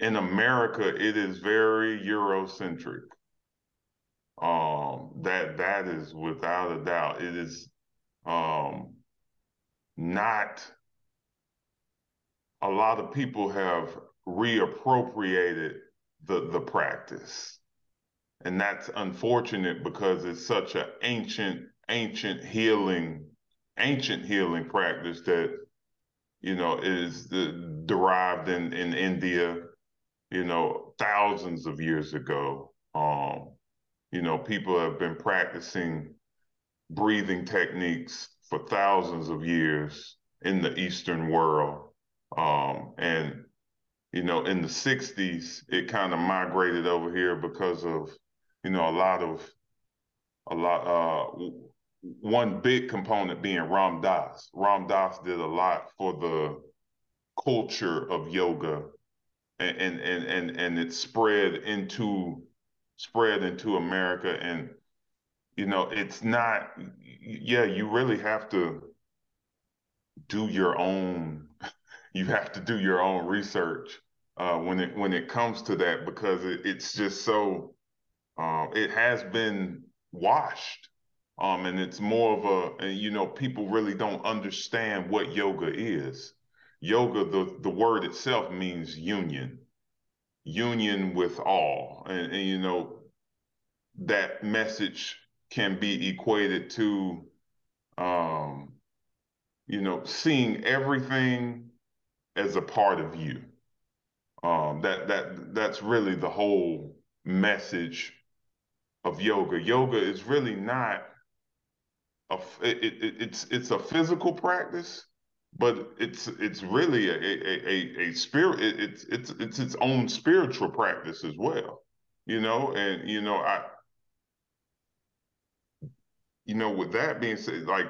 in America, it is very Eurocentric. Um, that that is without a doubt. It is um, not a lot of people have reappropriated the the practice. And that's unfortunate because it's such an ancient, ancient healing, ancient healing practice that, you know, is the, derived in, in India, you know, thousands of years ago. Um, you know, people have been practicing breathing techniques for thousands of years in the Eastern world. Um, and you know, in the 60s, it kind of migrated over here because of, you know, a lot of, a lot, uh, one big component being Ram Dass. Ram Dass did a lot for the culture of yoga and, and, and, and, and it spread into, spread into America. And, you know, it's not, yeah, you really have to do your own you have to do your own research uh, when it when it comes to that because it, it's just so um, it has been washed. Um, and it's more of a, and, you know, people really don't understand what yoga is. Yoga, the, the word itself means union, union with all. And, and you know, that message can be equated to, um, you know, seeing everything as a part of you. Um, that that that's really the whole message of yoga. Yoga is really not a it, it, it's it's a physical practice, but it's it's really a a, a, a spirit. It's it's it's its own spiritual practice as well. You know, and you know I. You know, with that being said, like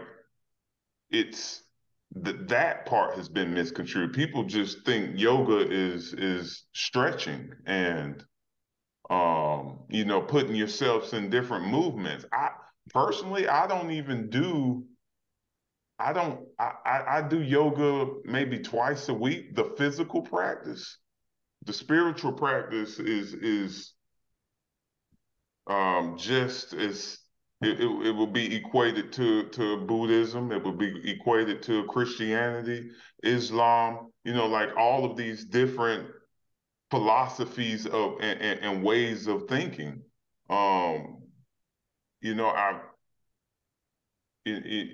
it's that that part has been misconstrued. People just think yoga is is stretching and um, you know, putting yourselves in different movements. I personally, I don't even do. I don't. I, I, I do yoga maybe twice a week. The physical practice, the spiritual practice is is um, just as it, it, it, will be equated to to Buddhism. It will be equated to Christianity, Islam. You know, like all of these different philosophies of and, and, and ways of thinking. Um, you know, I in,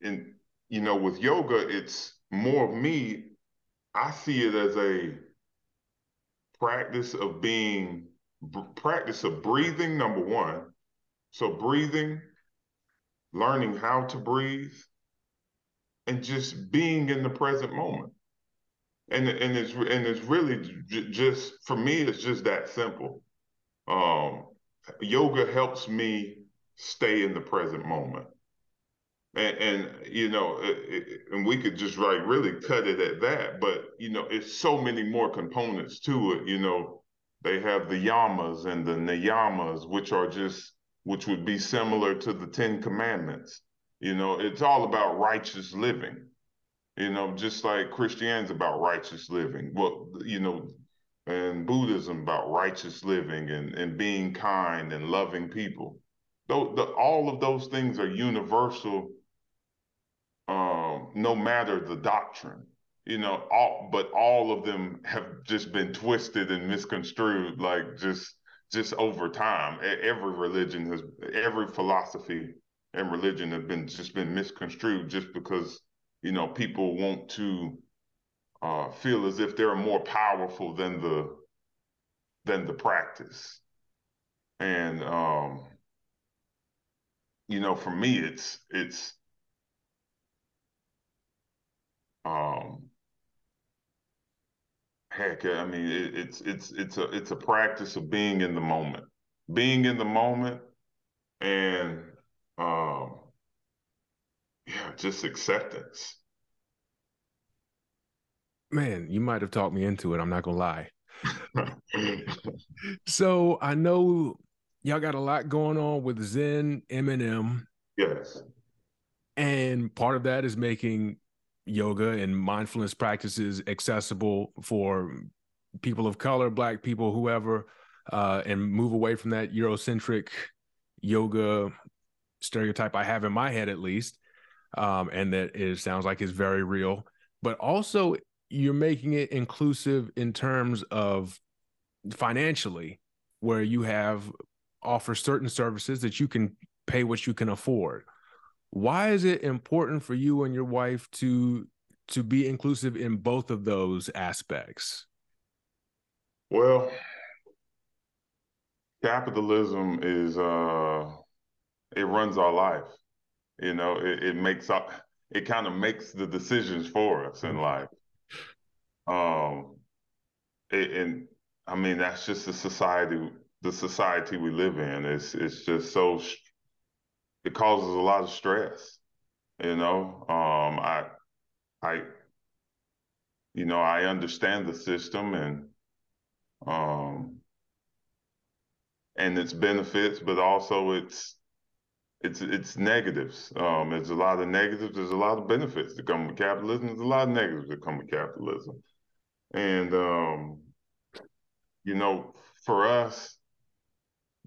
in you know with yoga, it's more of me. I see it as a practice of being practice of breathing. Number one, so breathing, learning how to breathe, and just being in the present moment and and it's and it's really j- just for me it's just that simple um, yoga helps me stay in the present moment and, and you know it, it, and we could just like really cut it at that but you know it's so many more components to it you know they have the yamas and the niyamas which are just which would be similar to the 10 commandments you know it's all about righteous living you know, just like Christianity is about righteous living. Well, you know, and Buddhism about righteous living and, and being kind and loving people. Though all of those things are universal, no matter the doctrine. You know, all but all of them have just been twisted and misconstrued, like just just over time. Every religion has, every philosophy and religion have been just been misconstrued just because you know, people want to uh, feel as if they're more powerful than the than the practice. And um, you know, for me, it's it's um, heck, I mean, it, it's it's it's a it's a practice of being in the moment, being in the moment, and um, yeah, just acceptance. Man, you might have talked me into it. I'm not gonna lie. so I know y'all got a lot going on with Zen MNM. Yes. And part of that is making yoga and mindfulness practices accessible for people of color, black people, whoever, uh, and move away from that Eurocentric yoga stereotype I have in my head, at least um, and that it sounds like is very real. But also, you're making it inclusive in terms of financially, where you have offer certain services that you can pay what you can afford. Why is it important for you and your wife to to be inclusive in both of those aspects? Well, capitalism is uh it runs our life you know, it, it makes up, it kind of makes the decisions for us in life. Um, it, and I mean, that's just the society, the society we live in. It's it's just so, it causes a lot of stress. You know, um, I, I, you know, I understand the system and, um, and its benefits, but also its it's it's negatives. Um, there's a lot of negatives. There's a lot of benefits that come with capitalism. There's a lot of negatives that come with capitalism, and um, you know, for us,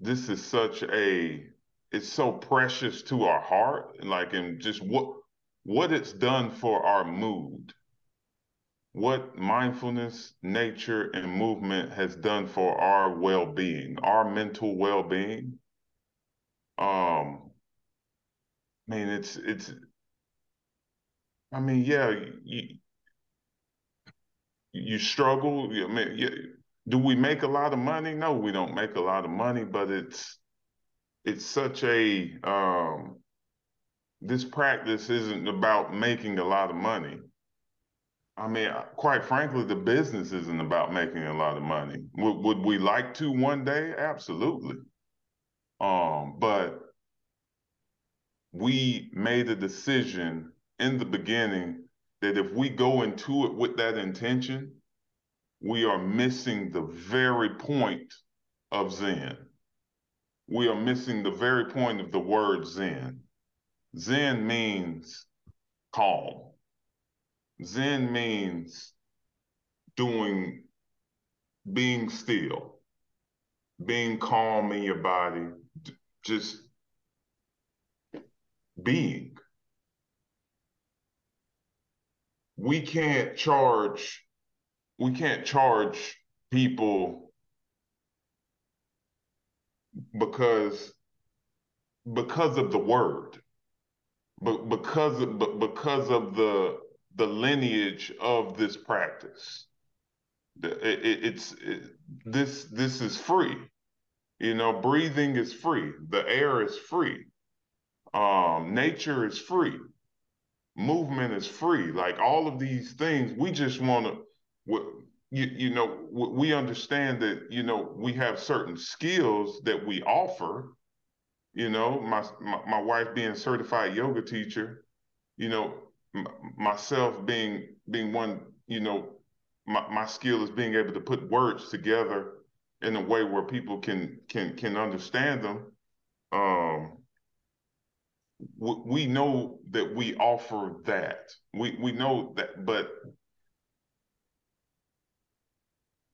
this is such a it's so precious to our heart, like and just what what it's done for our mood, what mindfulness, nature, and movement has done for our well-being, our mental well-being. Um, I mean, it's it's. I mean, yeah, you you struggle. I mean, yeah, do we make a lot of money? No, we don't make a lot of money, but it's it's such a um, this practice isn't about making a lot of money. I mean, quite frankly, the business isn't about making a lot of money. Would, would we like to one day? Absolutely. Um, but we made a decision in the beginning that if we go into it with that intention, we are missing the very point of Zen. We are missing the very point of the word Zen. Zen means calm. Zen means doing, being still, being calm in your body, just being. We can't charge, we can't charge people because because of the word but because of but because of the the lineage of this practice. It, it, it's it, this this is free. You know, breathing is free. The air is free. Um, nature is free. Movement is free. Like all of these things, we just want to. You, you know, we understand that you know we have certain skills that we offer. You know, my my, my wife being certified yoga teacher. You know, myself being being one, you know, my, my skill is being able to put words together in a way where people can can can understand them. Um, we know that we offer that. We we know that, but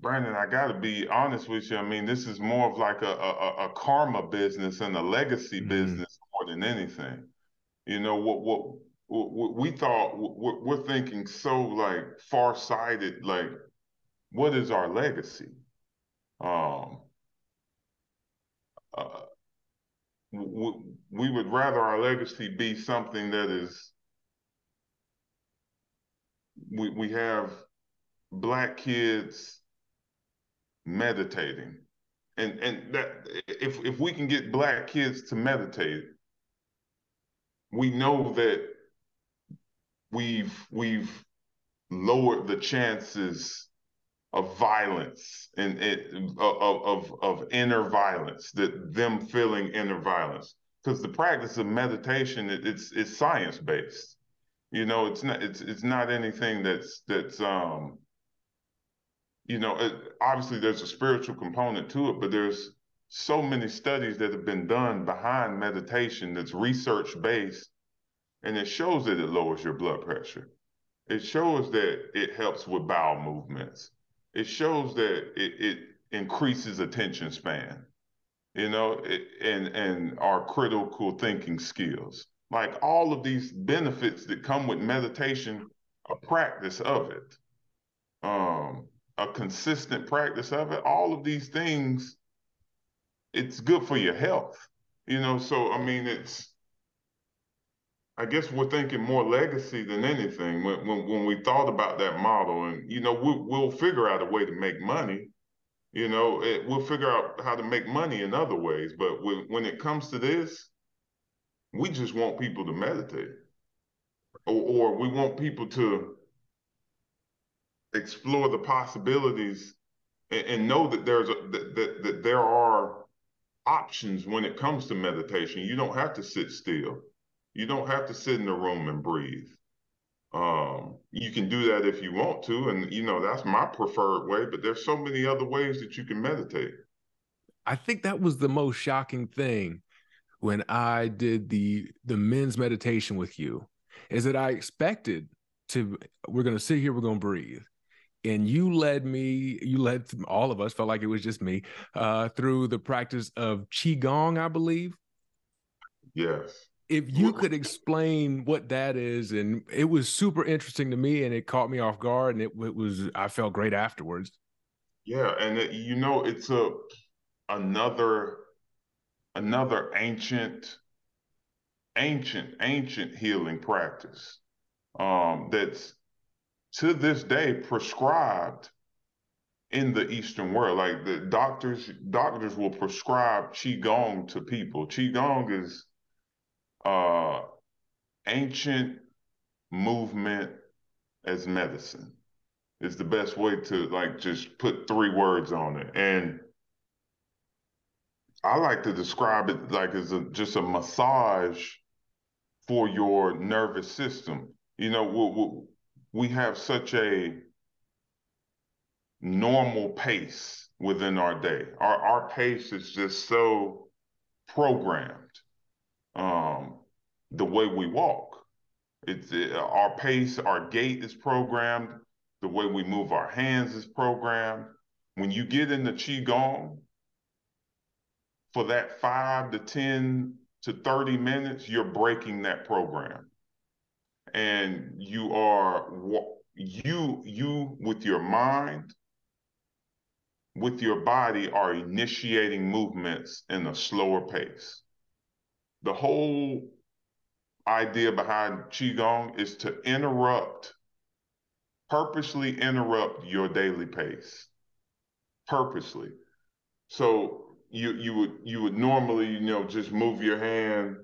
Brandon, I got to be honest with you. I mean, this is more of like a a, a karma business and a legacy mm-hmm. business more than anything. You know what what we thought we're thinking so like far sighted like what is our legacy um uh, we would rather our legacy be something that is we, we have black kids meditating. And and that if if we can get black kids to meditate we know that we've we've lowered the chances of violence and it, of, of of inner violence that them feeling inner violence. Because the practice of meditation it, it's it's science based you know it's not it's it's not anything that's that's um you know it, obviously there's a spiritual component to it but there's so many studies that have been done behind meditation that's research based and it shows that it lowers your blood pressure. It shows that it helps with bowel movements. It shows that it, it increases attention span, you know, it, and and our critical thinking skills. Like all of these benefits that come with meditation, a practice of it, um, a consistent practice of it. All of these things, it's good for your health, you know. So I mean, it's I guess we're thinking more legacy than anything when, when, when we thought about that model. And, you know, we, we'll figure out a way to make money. You know, it, we'll figure out how to make money in other ways. But when, when it comes to this, we just want people to meditate. Or, or we want people to explore the possibilities and, and know that there's a, that, that, that there are options when it comes to meditation. You don't have to sit still you don't have to sit in the room and breathe. Um, you can do that if you want to, and you know that's my preferred way. But there's so many other ways that you can meditate. I think that was the most shocking thing when I did the the men's meditation with you, is that I expected to we're going to sit here, we're going to breathe, and you led me, you led all of us, felt like it was just me, uh, through the practice of Qigong, I believe. Yes. If you could explain what that is, and it was super interesting to me, and it caught me off guard, and it, it was I felt great afterwards. Yeah, and it, you know, it's a another another ancient, ancient, ancient healing practice um, that's to this day prescribed in the Eastern world. Like the doctors, doctors will prescribe qigong to people. Qigong is uh, ancient movement as medicine. Is the best way to like just put three words on it. And I like to describe it like as a, just a massage for your nervous system. You know, we, we have such a normal pace within our day. Our our pace is just so programmed. Um, the way we walk, it's it, our pace, our gait is programmed. The way we move our hands is programmed. When you get into qigong, for that five to ten to thirty minutes, you're breaking that program and you are you you with your mind with your body are initiating movements in a slower pace. The whole idea behind qigong is to interrupt purposely interrupt your daily pace. Purposely. So you you would you would normally you know just move your hand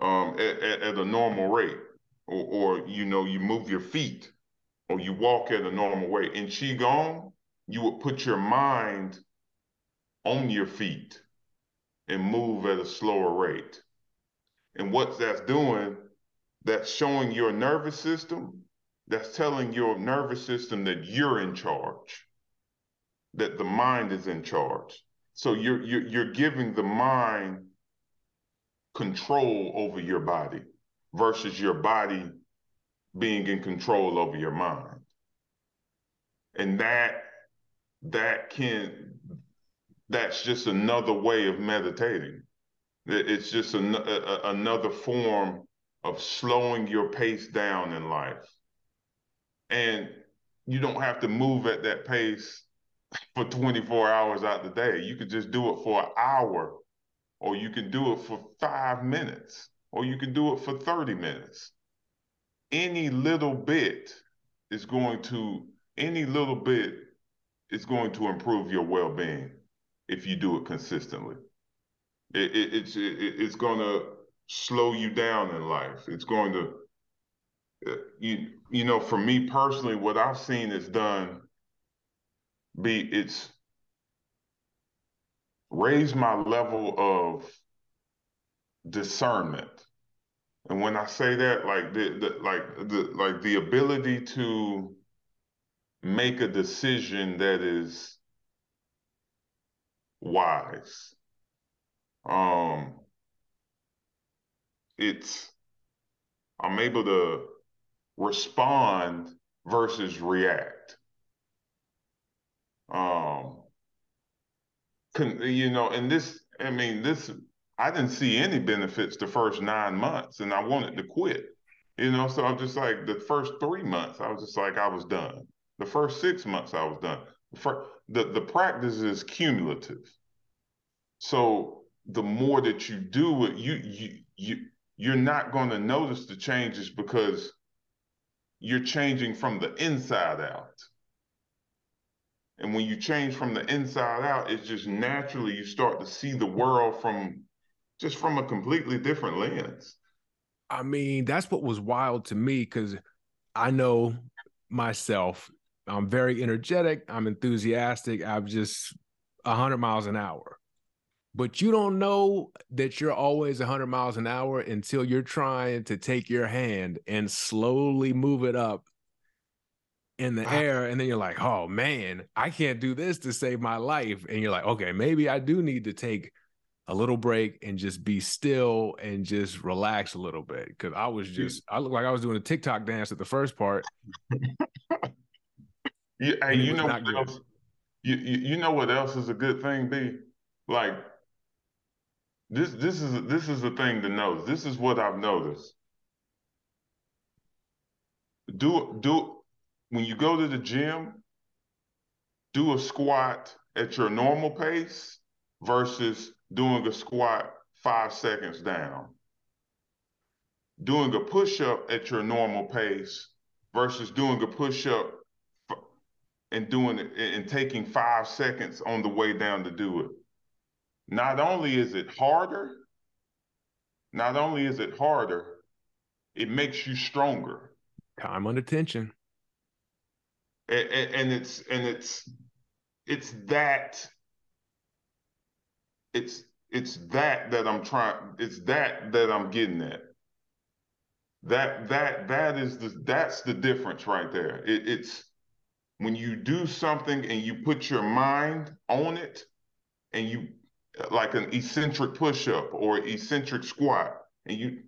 um, at, at, at, a normal rate, or, or you know, you move your feet, or you walk at a normal rate. In qigong, you would put your mind on your feet and move at a slower rate. And what that's doing, that's showing your nervous system, that's telling your nervous system that you're in charge, that the mind is in charge. So you're you're, you're giving the mind control over your body versus your body being in control over your mind. And that that can that's just another way of meditating. It's just an, a, another form of slowing your pace down in life. And you don't have to move at that pace for 24 hours out the day. You could just do it for an hour or you can do it for five minutes, or you can do it for 30 minutes. Any little bit is going to, any little bit is going to improve your well being if you do it consistently. It, it, it's, it, it's going to slow you down in life. It's going to, uh, you, you know, for me personally, what I've seen is done be it's raise my level of discernment. And when I say that, like the, the like the like the ability to make a decision that is wise. Um it's I'm able to respond versus react. Um you know, and this, I mean, this, I didn't see any benefits the first nine months and I wanted to quit, you know, so I'm just like, the first three months, I was just like, I was done. The first six months, I was done. For, the, the practice is cumulative. So the more that you do it, you, you, you, you're not going to notice the changes because you're changing from the inside out. And when you change from the inside out, it's just naturally you start to see the world from just from a completely different lens. I mean, that's what was wild to me because I know myself. I'm very energetic. I'm enthusiastic. I'm just 100 miles an hour. But you don't know that you're always 100 miles an hour until you're trying to take your hand and slowly move it up in the wow. air and then you're like oh man i can't do this to save my life and you're like okay maybe i do need to take a little break and just be still and just relax a little bit because i was just i looked like i was doing a tiktok dance at the first part Yeah, hey, you know what else? You, you you know what else is a good thing, B? Like this this is this is the thing to know. This is what I've noticed. Do do when you go to the gym, do a squat at your normal pace versus doing a squat five seconds down. Doing a push up at your normal pace versus doing a push up and doing it and taking five seconds on the way down to do it. Not only is it harder, not only is it harder, it makes you stronger. Time under tension. And, it's and it's it's that it's it's that that I'm trying it's that that I'm getting at. That that that is the that's the difference right there. It, it's when you do something and you put your mind on it and you like an eccentric push-up or eccentric squat and you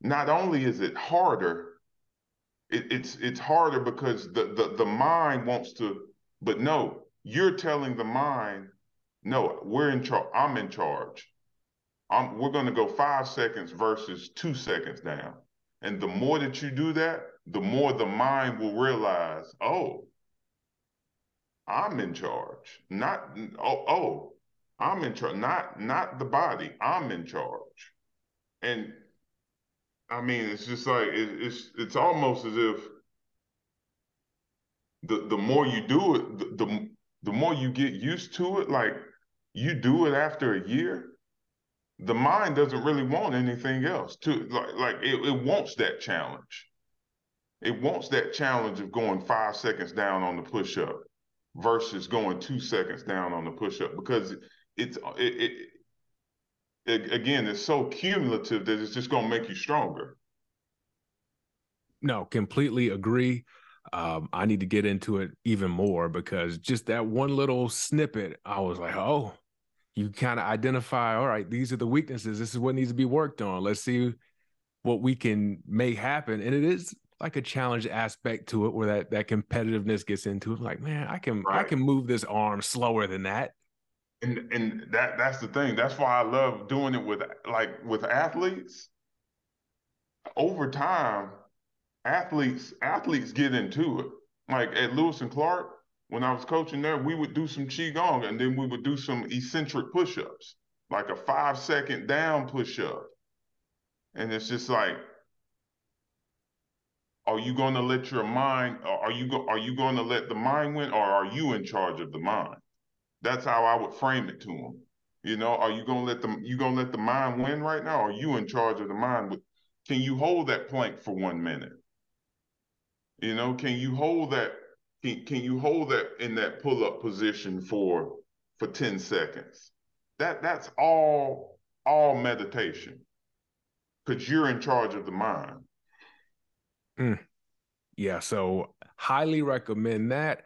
not only is it harder it, it's it's harder because the, the the mind wants to but no you're telling the mind no we're in charge i'm in charge I'm, we're going to go five seconds versus two seconds down and the more that you do that the more the mind will realize oh I'm in charge. Not oh, oh I'm in charge. Not not the body. I'm in charge. And I mean, it's just like it, it's it's almost as if the the more you do it, the, the the more you get used to it. Like you do it after a year, the mind doesn't really want anything else. To like like it, it wants that challenge. It wants that challenge of going five seconds down on the push up versus going two seconds down on the push up because it's it, it, it again it's so cumulative that it's just going to make you stronger. No, completely agree. Um, I need to get into it even more because just that one little snippet, I was like, oh, you kind of identify, all right, these are the weaknesses. This is what needs to be worked on. Let's see what we can make happen. And it is like a challenge aspect to it where that that competitiveness gets into it. Like, man, I can right. I can move this arm slower than that. And and that that's the thing. That's why I love doing it with like with athletes. Over time, athletes athletes get into it. Like at Lewis and Clark, when I was coaching there, we would do some qigong and then we would do some eccentric push-ups, like a five second down push-up. And it's just like are you going to let your mind are you go, are you going to let the mind win or are you in charge of the mind that's how i would frame it to them you know are you to let them you to let the mind win right now? Are you in charge of the mind? Can you hold that plank for one minute? You know can you hold that can, can you hold that in that pull-up position for for 10 seconds? That that's all all meditation. Because you're in charge of the mind. Mm. Yeah, so highly recommend that.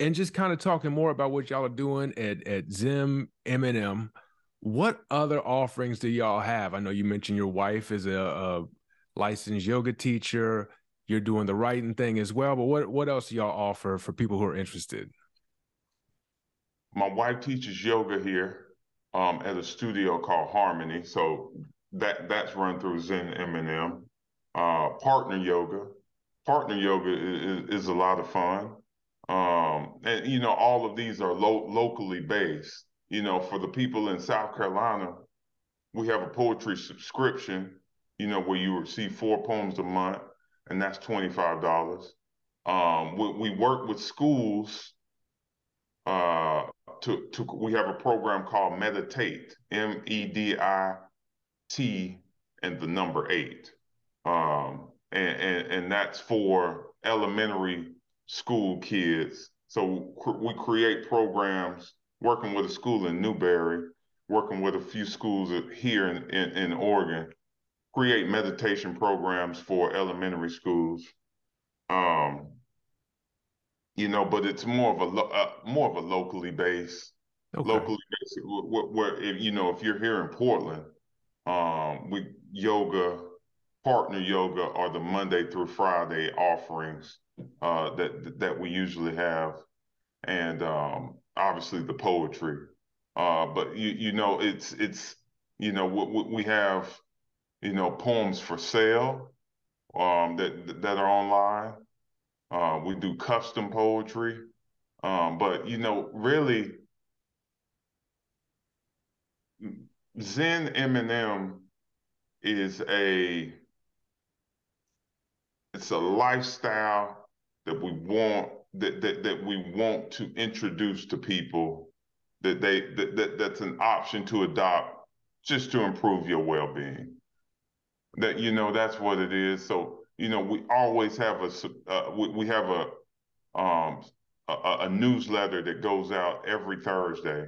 And just kind of talking more about what y'all are doing at at Zen M&M. What other offerings do y'all have? I know you mentioned your wife is a, a licensed yoga teacher. You're doing the writing thing as well, but what what else do y'all offer for people who are interested? My wife teaches yoga here um, at a studio called Harmony. So that that's run through Zen M&M uh, partner yoga. Partner yoga is, is a lot of fun. Um, and, you know, all of these are lo- locally based. You know, for the people in South Carolina, we have a poetry subscription, you know, where you receive four poems a month, and that's $25. Um, we, we work with schools uh, to, to, we have a program called Meditate, M E D I T, and the number eight um, and, and, and that's for elementary school kids. So cr- we create programs working with a school in Newberry, working with a few schools here in, in, in Oregon, create meditation programs for elementary schools. Um, you know, but it's more of a lo- uh, more of a locally based, okay. locally based. Where, where if, you know, if you're here in Portland, um, we yoga, partner yoga are the Monday through Friday offerings uh, that that we usually have, and um, obviously the poetry. Uh, but you you know it's it's you know we, we have you know poems for sale um, that that are online. Uh, we do custom poetry, um, but you know really Zen M&M is a it's a lifestyle that we want that, that that we want to introduce to people that they that, that that's an option to adopt just to improve your well-being. That you know that's what it is. So you know we always have a uh, we, we have a um a, a, newsletter that goes out every thursday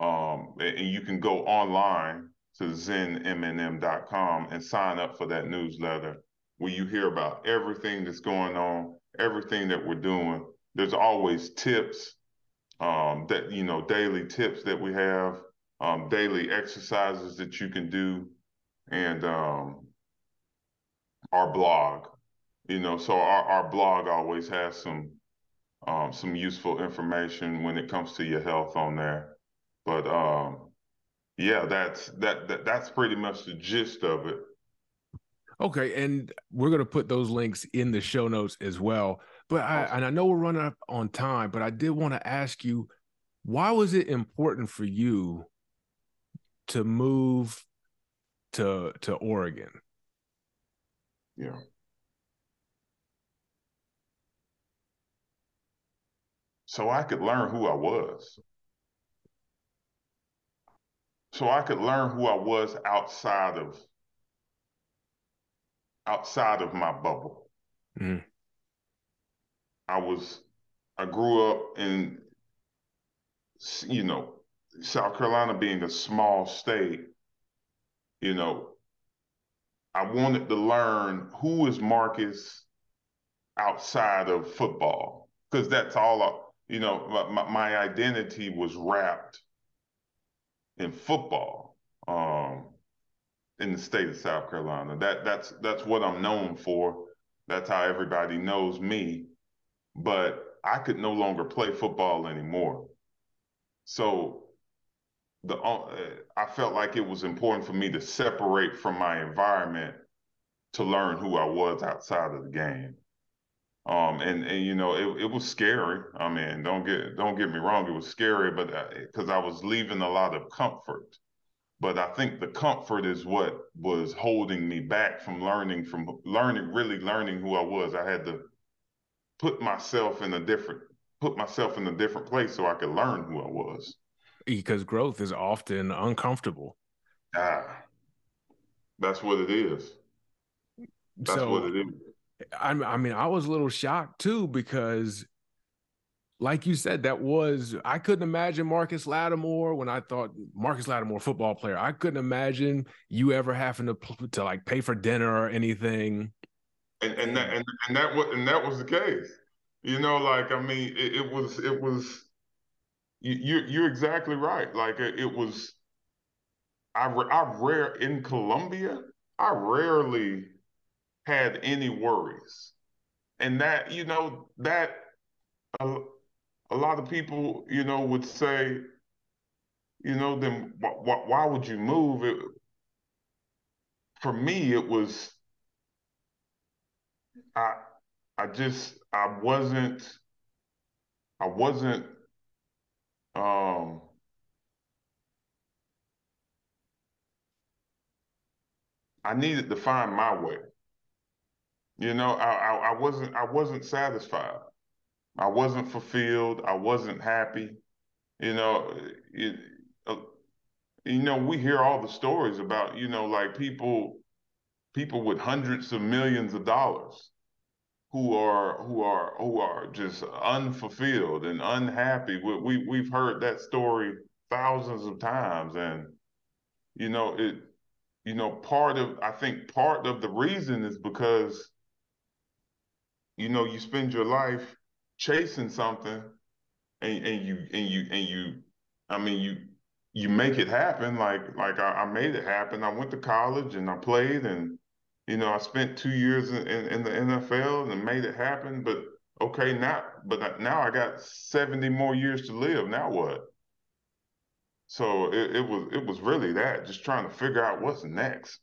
um and you can go online to zenmnm.com and sign up for that newsletter where you hear about everything that's going on, everything that we're doing. There's always tips um, that, you know, daily tips that we have, um, daily exercises that you can do, and um, our blog. You know, so our, our blog always has some um, some useful information when it comes to your health on there. But um, yeah, that's that, that that's pretty much the gist of it. Okay, and we're gonna put those links in the show notes as well. But I and I know we're running up on time, but I did want to ask you, why was it important for you to move to to Oregon? Yeah. So I could learn who I was. So I could learn who I was outside of outside of my bubble. Mm. I was, I grew up in, you know, South Carolina being a small state, you know, I wanted to learn who is Marcus outside of football, because that's all, I, you know, my, my identity was wrapped in football. In the state of South Carolina. That that's that's what I'm known for. That's how everybody knows me. But I could no longer play football anymore. So the uh, I felt like it was important for me to separate from my environment to learn who I was outside of the game. Um, and and you know it, it was scary. I mean, don't get don't get me wrong, it was scary, but because I, I was leaving a lot of comfort but I think the comfort is what was holding me back from learning from learning really learning who I was. I had to put myself in a different put myself in a different place so I could learn who I was. Because growth is often uncomfortable. Ah, that's what it is. That's so, what it is. I, I mean, I was a little shocked too because like you said, that was I couldn't imagine Marcus Lattimore when I thought Marcus Lattimore, football player. I couldn't imagine you ever having to to like pay for dinner or anything. And and that and, and that was and that was the case. You know, like I mean, it, it was it was you you're, exactly right. Like it, it was. I I rare in Columbia. I rarely had any worries, and that you know that. Uh, a lot of people, you know, would say, you know, then wh- wh- why would you move? It, for me, it was, I, I just, I wasn't, I wasn't, um, I needed to find my way. You know, I, I, I wasn't, I wasn't satisfied. I wasn't fulfilled. I wasn't happy. You know, it, uh, you know, we hear all the stories about, you know, like people, people with hundreds of millions of dollars who are who are who are just unfulfilled and unhappy. We, we we've heard that story thousands of times, and you know it. You know, part of I think part of the reason is because you know you spend your life chasing something and, and you and you and you I mean you you make it happen like like I, I, made it happen. I went to college and I played and You know, I spent two years in, in, in the NFL and made it happen, but okay, now, but now I got 70 more years to live. Now what? So it, it was it was really that, just trying to figure out what's next.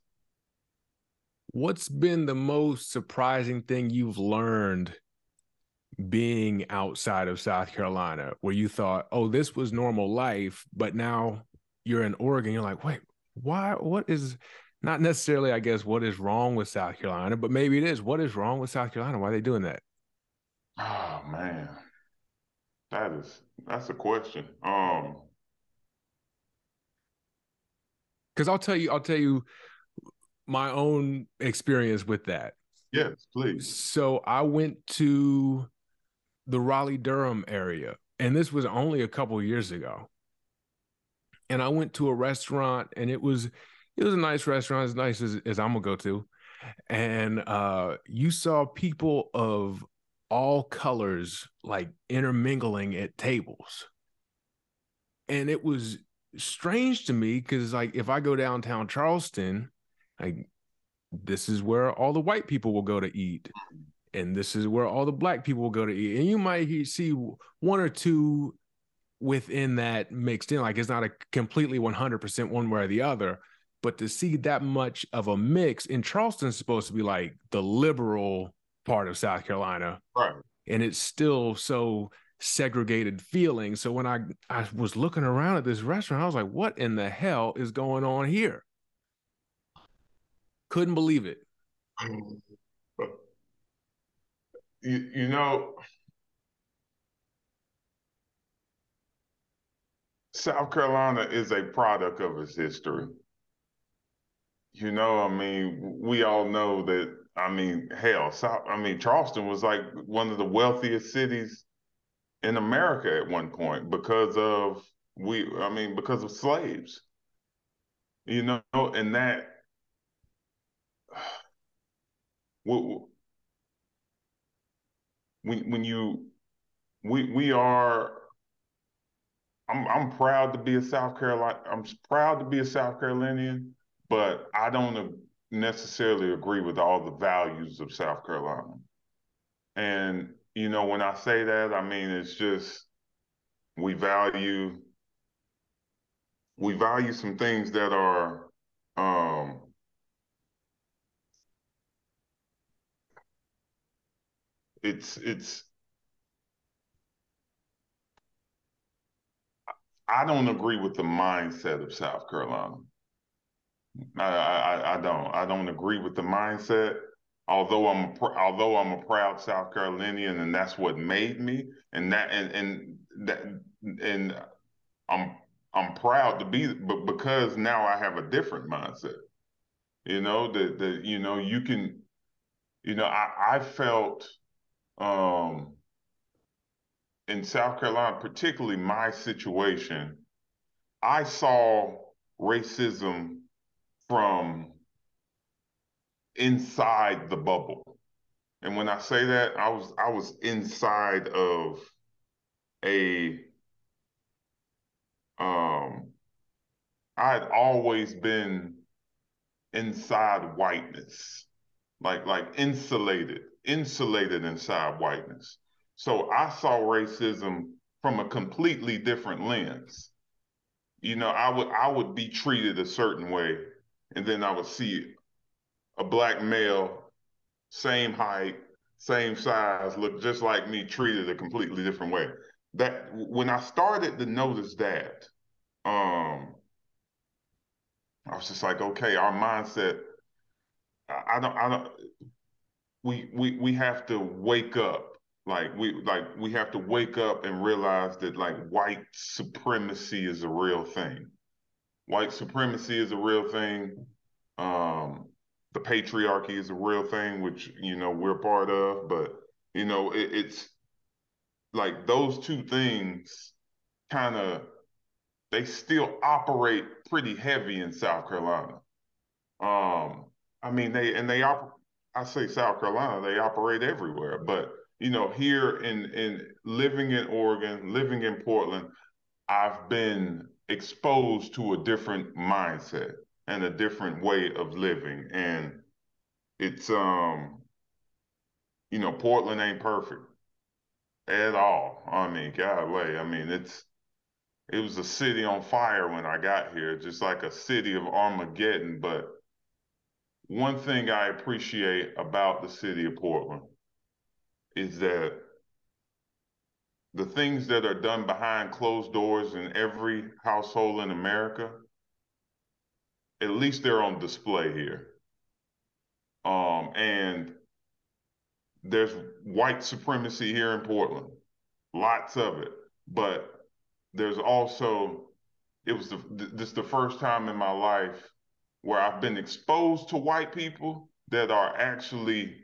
What's been the most surprising thing you've learned being outside of South Carolina where you thought, oh, this was normal life, but now you're in Oregon, you're like, wait, why? What is not necessarily, I guess, what is wrong with South Carolina, but maybe it is. What is wrong with South Carolina? Why are they doing that? Oh man, that is that's a question. Um, because I'll tell you, I'll tell you my own experience with that. Yes, please. So I went to the Raleigh Durham area, and this was only a couple years ago. And I went to a restaurant, and it was it was a nice restaurant, as nice as, as I'm gonna go to. And uh, you saw people of all colors like intermingling at tables. And it was strange to me because like if I go downtown Charleston, like this is where all the white people will go to eat and this is where all the black people go to eat. And you might see one or two within that mixed in. Like it's not a completely 100% one way or the other but to see that much of a mix in charleston is supposed to be like the liberal part of south carolina. Right. And it's still so segregated feeling. So when i i was looking around at this restaurant i was like what in the hell is going on here? Couldn't believe it. Mm. You, you know, South Carolina is a product of its history. You know, I mean, we all know that. I mean, hell, South. I mean, Charleston was like one of the wealthiest cities in America at one point because of we. I mean, because of slaves. You know, and that when when you we we are I'm I'm proud to be a South Carolina I'm proud to be a South Carolinian, but I don't necessarily agree with all the values of South Carolina. And you know, when I say that, I mean it's just we value we value some things that are um, it's it's I don't agree with the mindset of South Carolina. I, I, I don't. I don't agree with the mindset. Although I'm a, although I'm a proud South Carolinian, and that's what made me, and that and and that and I'm I'm proud to be, but because now I have a different mindset. You know that that you know you can, you know I I felt um, in South Carolina, particularly my situation, I saw racism from inside the bubble. And when I say that, I was I was inside of a um I had always been inside whiteness, like like insulated insulated inside whiteness. So I saw racism from a completely different lens. You know, I would I would be treated a certain way, and then I would see a black male, same height, same size, look just like me, treated a completely different way. That when I started to notice that, um, I was just like, okay, our mindset. I, don't, I don't we we we have to wake up. Like we like we have to wake up and realize that like white supremacy is a real thing. White supremacy is a real thing. Um the patriarchy is a real thing which you know we're part of but you know it, it's like those two things kind of they still operate pretty heavy in south carolina. Um i mean they and they operate I say South Carolina, they operate everywhere. But you know, here in in living in Oregon, living in Portland, I've been exposed to a different mindset and a different way of living. And it's um, you know, Portland ain't perfect at all. I mean, golly, I mean, it's it was a city on fire when I got here, just like a city of Armageddon. But one thing I appreciate about the city of Portland is that the things that are done behind closed doors in every household in America, at least they're on display here. Um, and there's white supremacy here in Portland, lots of it. But there's also, it was the, this the first time in my life where I've been exposed to white people that are actually,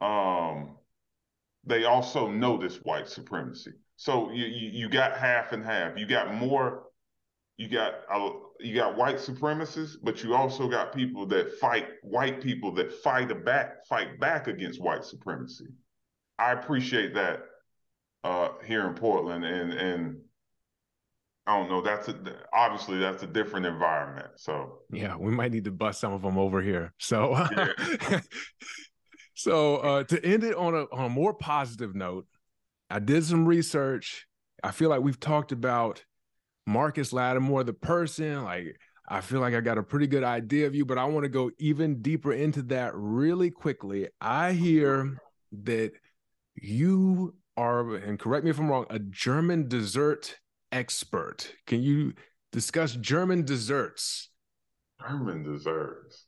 um, they also notice white supremacy. So you, you, you got half and half. You got more, you got uh, you got white supremacists, but you also got people that fight white people that fight back fight back against white supremacy. I appreciate that uh, here in Portland, and and I don't know. That's a, obviously that's a different environment. So yeah, we might need to bust some of them over here. So yeah. so uh, to end it on a on a more positive note, I did some research. I feel like we've talked about Marcus Lattimore, the person. Like I feel like I got a pretty good idea of you, but I want to go even deeper into that really quickly. I hear that you are, and correct me if I'm wrong, a German dessert expert. Can you discuss German desserts? German desserts.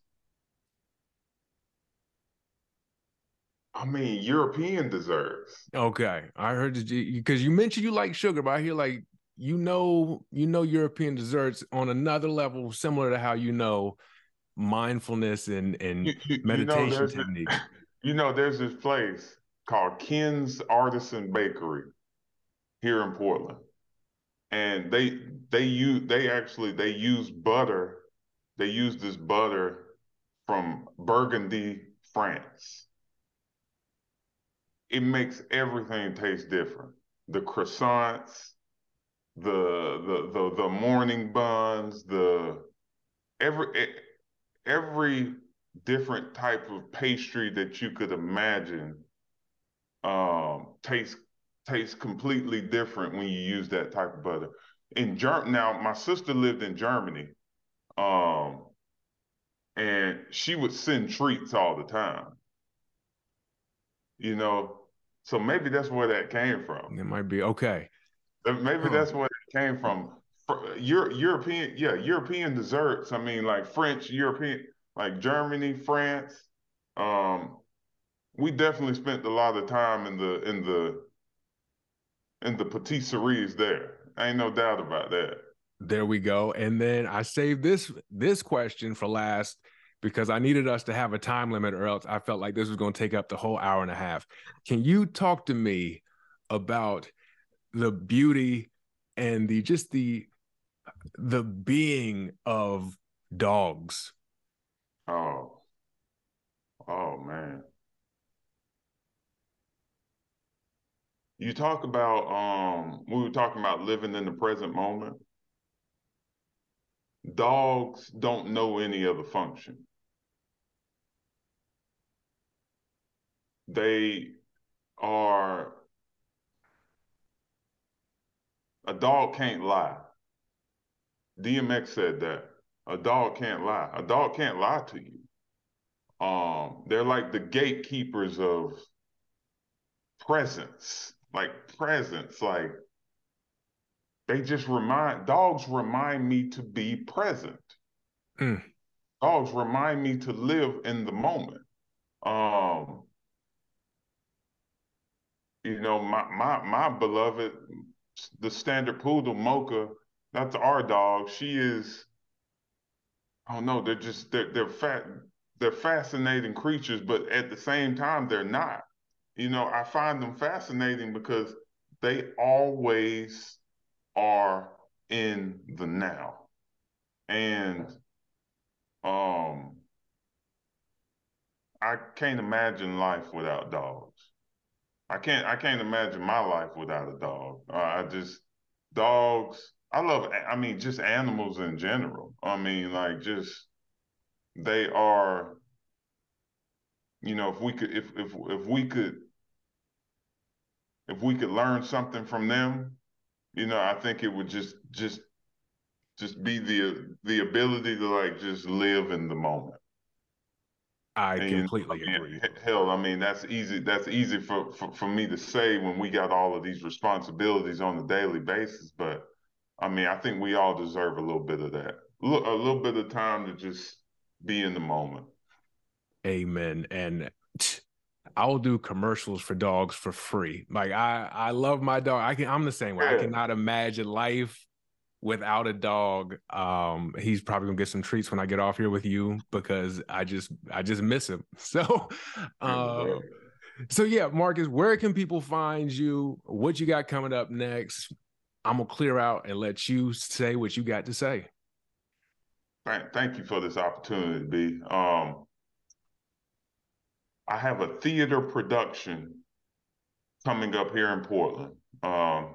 I mean, European desserts. Okay, I heard you because you mentioned you like sugar, but I hear like you know you know European desserts on another level, similar to how you know mindfulness and and you, you, meditation you know, techniques. A, you know, there's this place called Ken's Artisan Bakery here in Portland and they they use they actually they use butter they use this butter from burgundy france. It makes everything taste different. The croissants the the the, the morning buns the every every different type of pastry that you could imagine um, tastes tastes completely different when you use that type of butter. In Germ now, my sister lived in Germany, um, and she would send treats all the time. You know, so maybe that's where that came from. It might be okay. Maybe huh. that's where it came from. Your European, yeah, European desserts. I mean, like French, European, like Germany, France. Um, we definitely spent a lot of time in the in the and the patisserie is there. Ain't no doubt about that. There we go. And then I saved this this question for last because I needed us to have a time limit, or else I felt like this was going to take up the whole hour and a half. Can you talk to me about the beauty and the just the the being of dogs? Oh, oh man. You talk about um we were talking about living in the present moment. Dogs don't know any other function. They are a dog can't lie. DMX said that. A dog can't lie. A dog can't lie to you. Um, they're like the gatekeepers of presence like presence, like they just remind dogs remind me to be present. Mm. Dogs remind me to live in the moment. Um, you know, my my my beloved, the standard poodle Mocha, that's our dog. She is. I don't know. They're just they're they're fat. They're fascinating creatures, but at the same time, they're not you know, I find them fascinating because they always are in the now. And um I can't imagine life without dogs. I can't I can't imagine my life without a dog. Uh, I just dogs I love I mean just animals in general. I mean like just they are you know, if we could, if if if we could, if we could learn something from them, you know, I think it would just just just be the the ability to like just live in the moment. I and, completely you know, agree. hell, I mean that's easy. That's easy for, for for me to say when we got all of these responsibilities on a daily basis. But I mean, I think we all deserve a little bit of that. A little bit of time to just be in the moment. Amen. And I will do commercials for dogs for free. Like I, I love my dog. I can. I'm the same way. I cannot imagine life without a dog. Um, he's probably gonna get some treats when I get off here with you because I just, I just miss him. So, uh, so yeah, Marcus, where can people find you? What you got coming up next? I'm gonna clear out and let you say what you got to say. Thank, thank you for this opportunity, B. Um, I have a theater production coming up here in Portland. Um,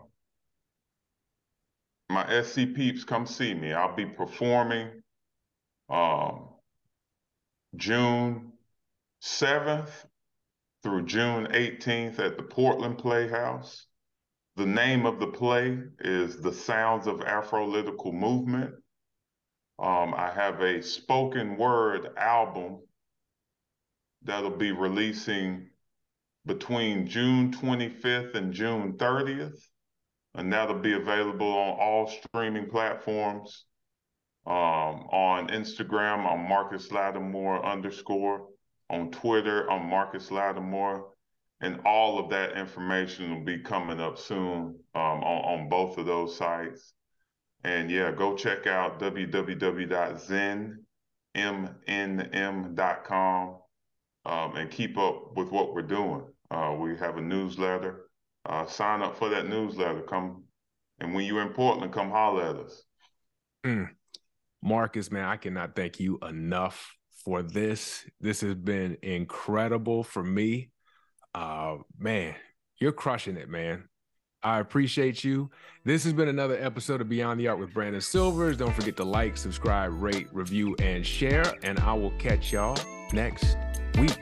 my SC peeps, come see me. I'll be performing um, June 7th through June 18th at the Portland Playhouse. The name of the play is The Sounds of Afrolitical Movement. Um, I have a spoken word album that'll be releasing between June 25th and June 30th and that'll be available on all streaming platforms. Um, on Instagram, I'm Marcus Lattimore underscore. On Twitter, I'm Marcus Lattimore. And all of that information will be coming up soon um, on, on both of those sites. And yeah, go check out www.zenmnm.com um, and keep up with what we're doing. Uh, we have a newsletter uh, sign up for that newsletter. Come, and when you're in Portland, come holler at us. Mm. Marcus, man, I cannot thank you enough for this. This has been incredible for me. Uh, man, you're crushing it, man. I appreciate you. This has been another episode of Beyond the Art with Brandon Silvers. Don't forget to like, subscribe, rate, review, and share. And I will catch y'all next week.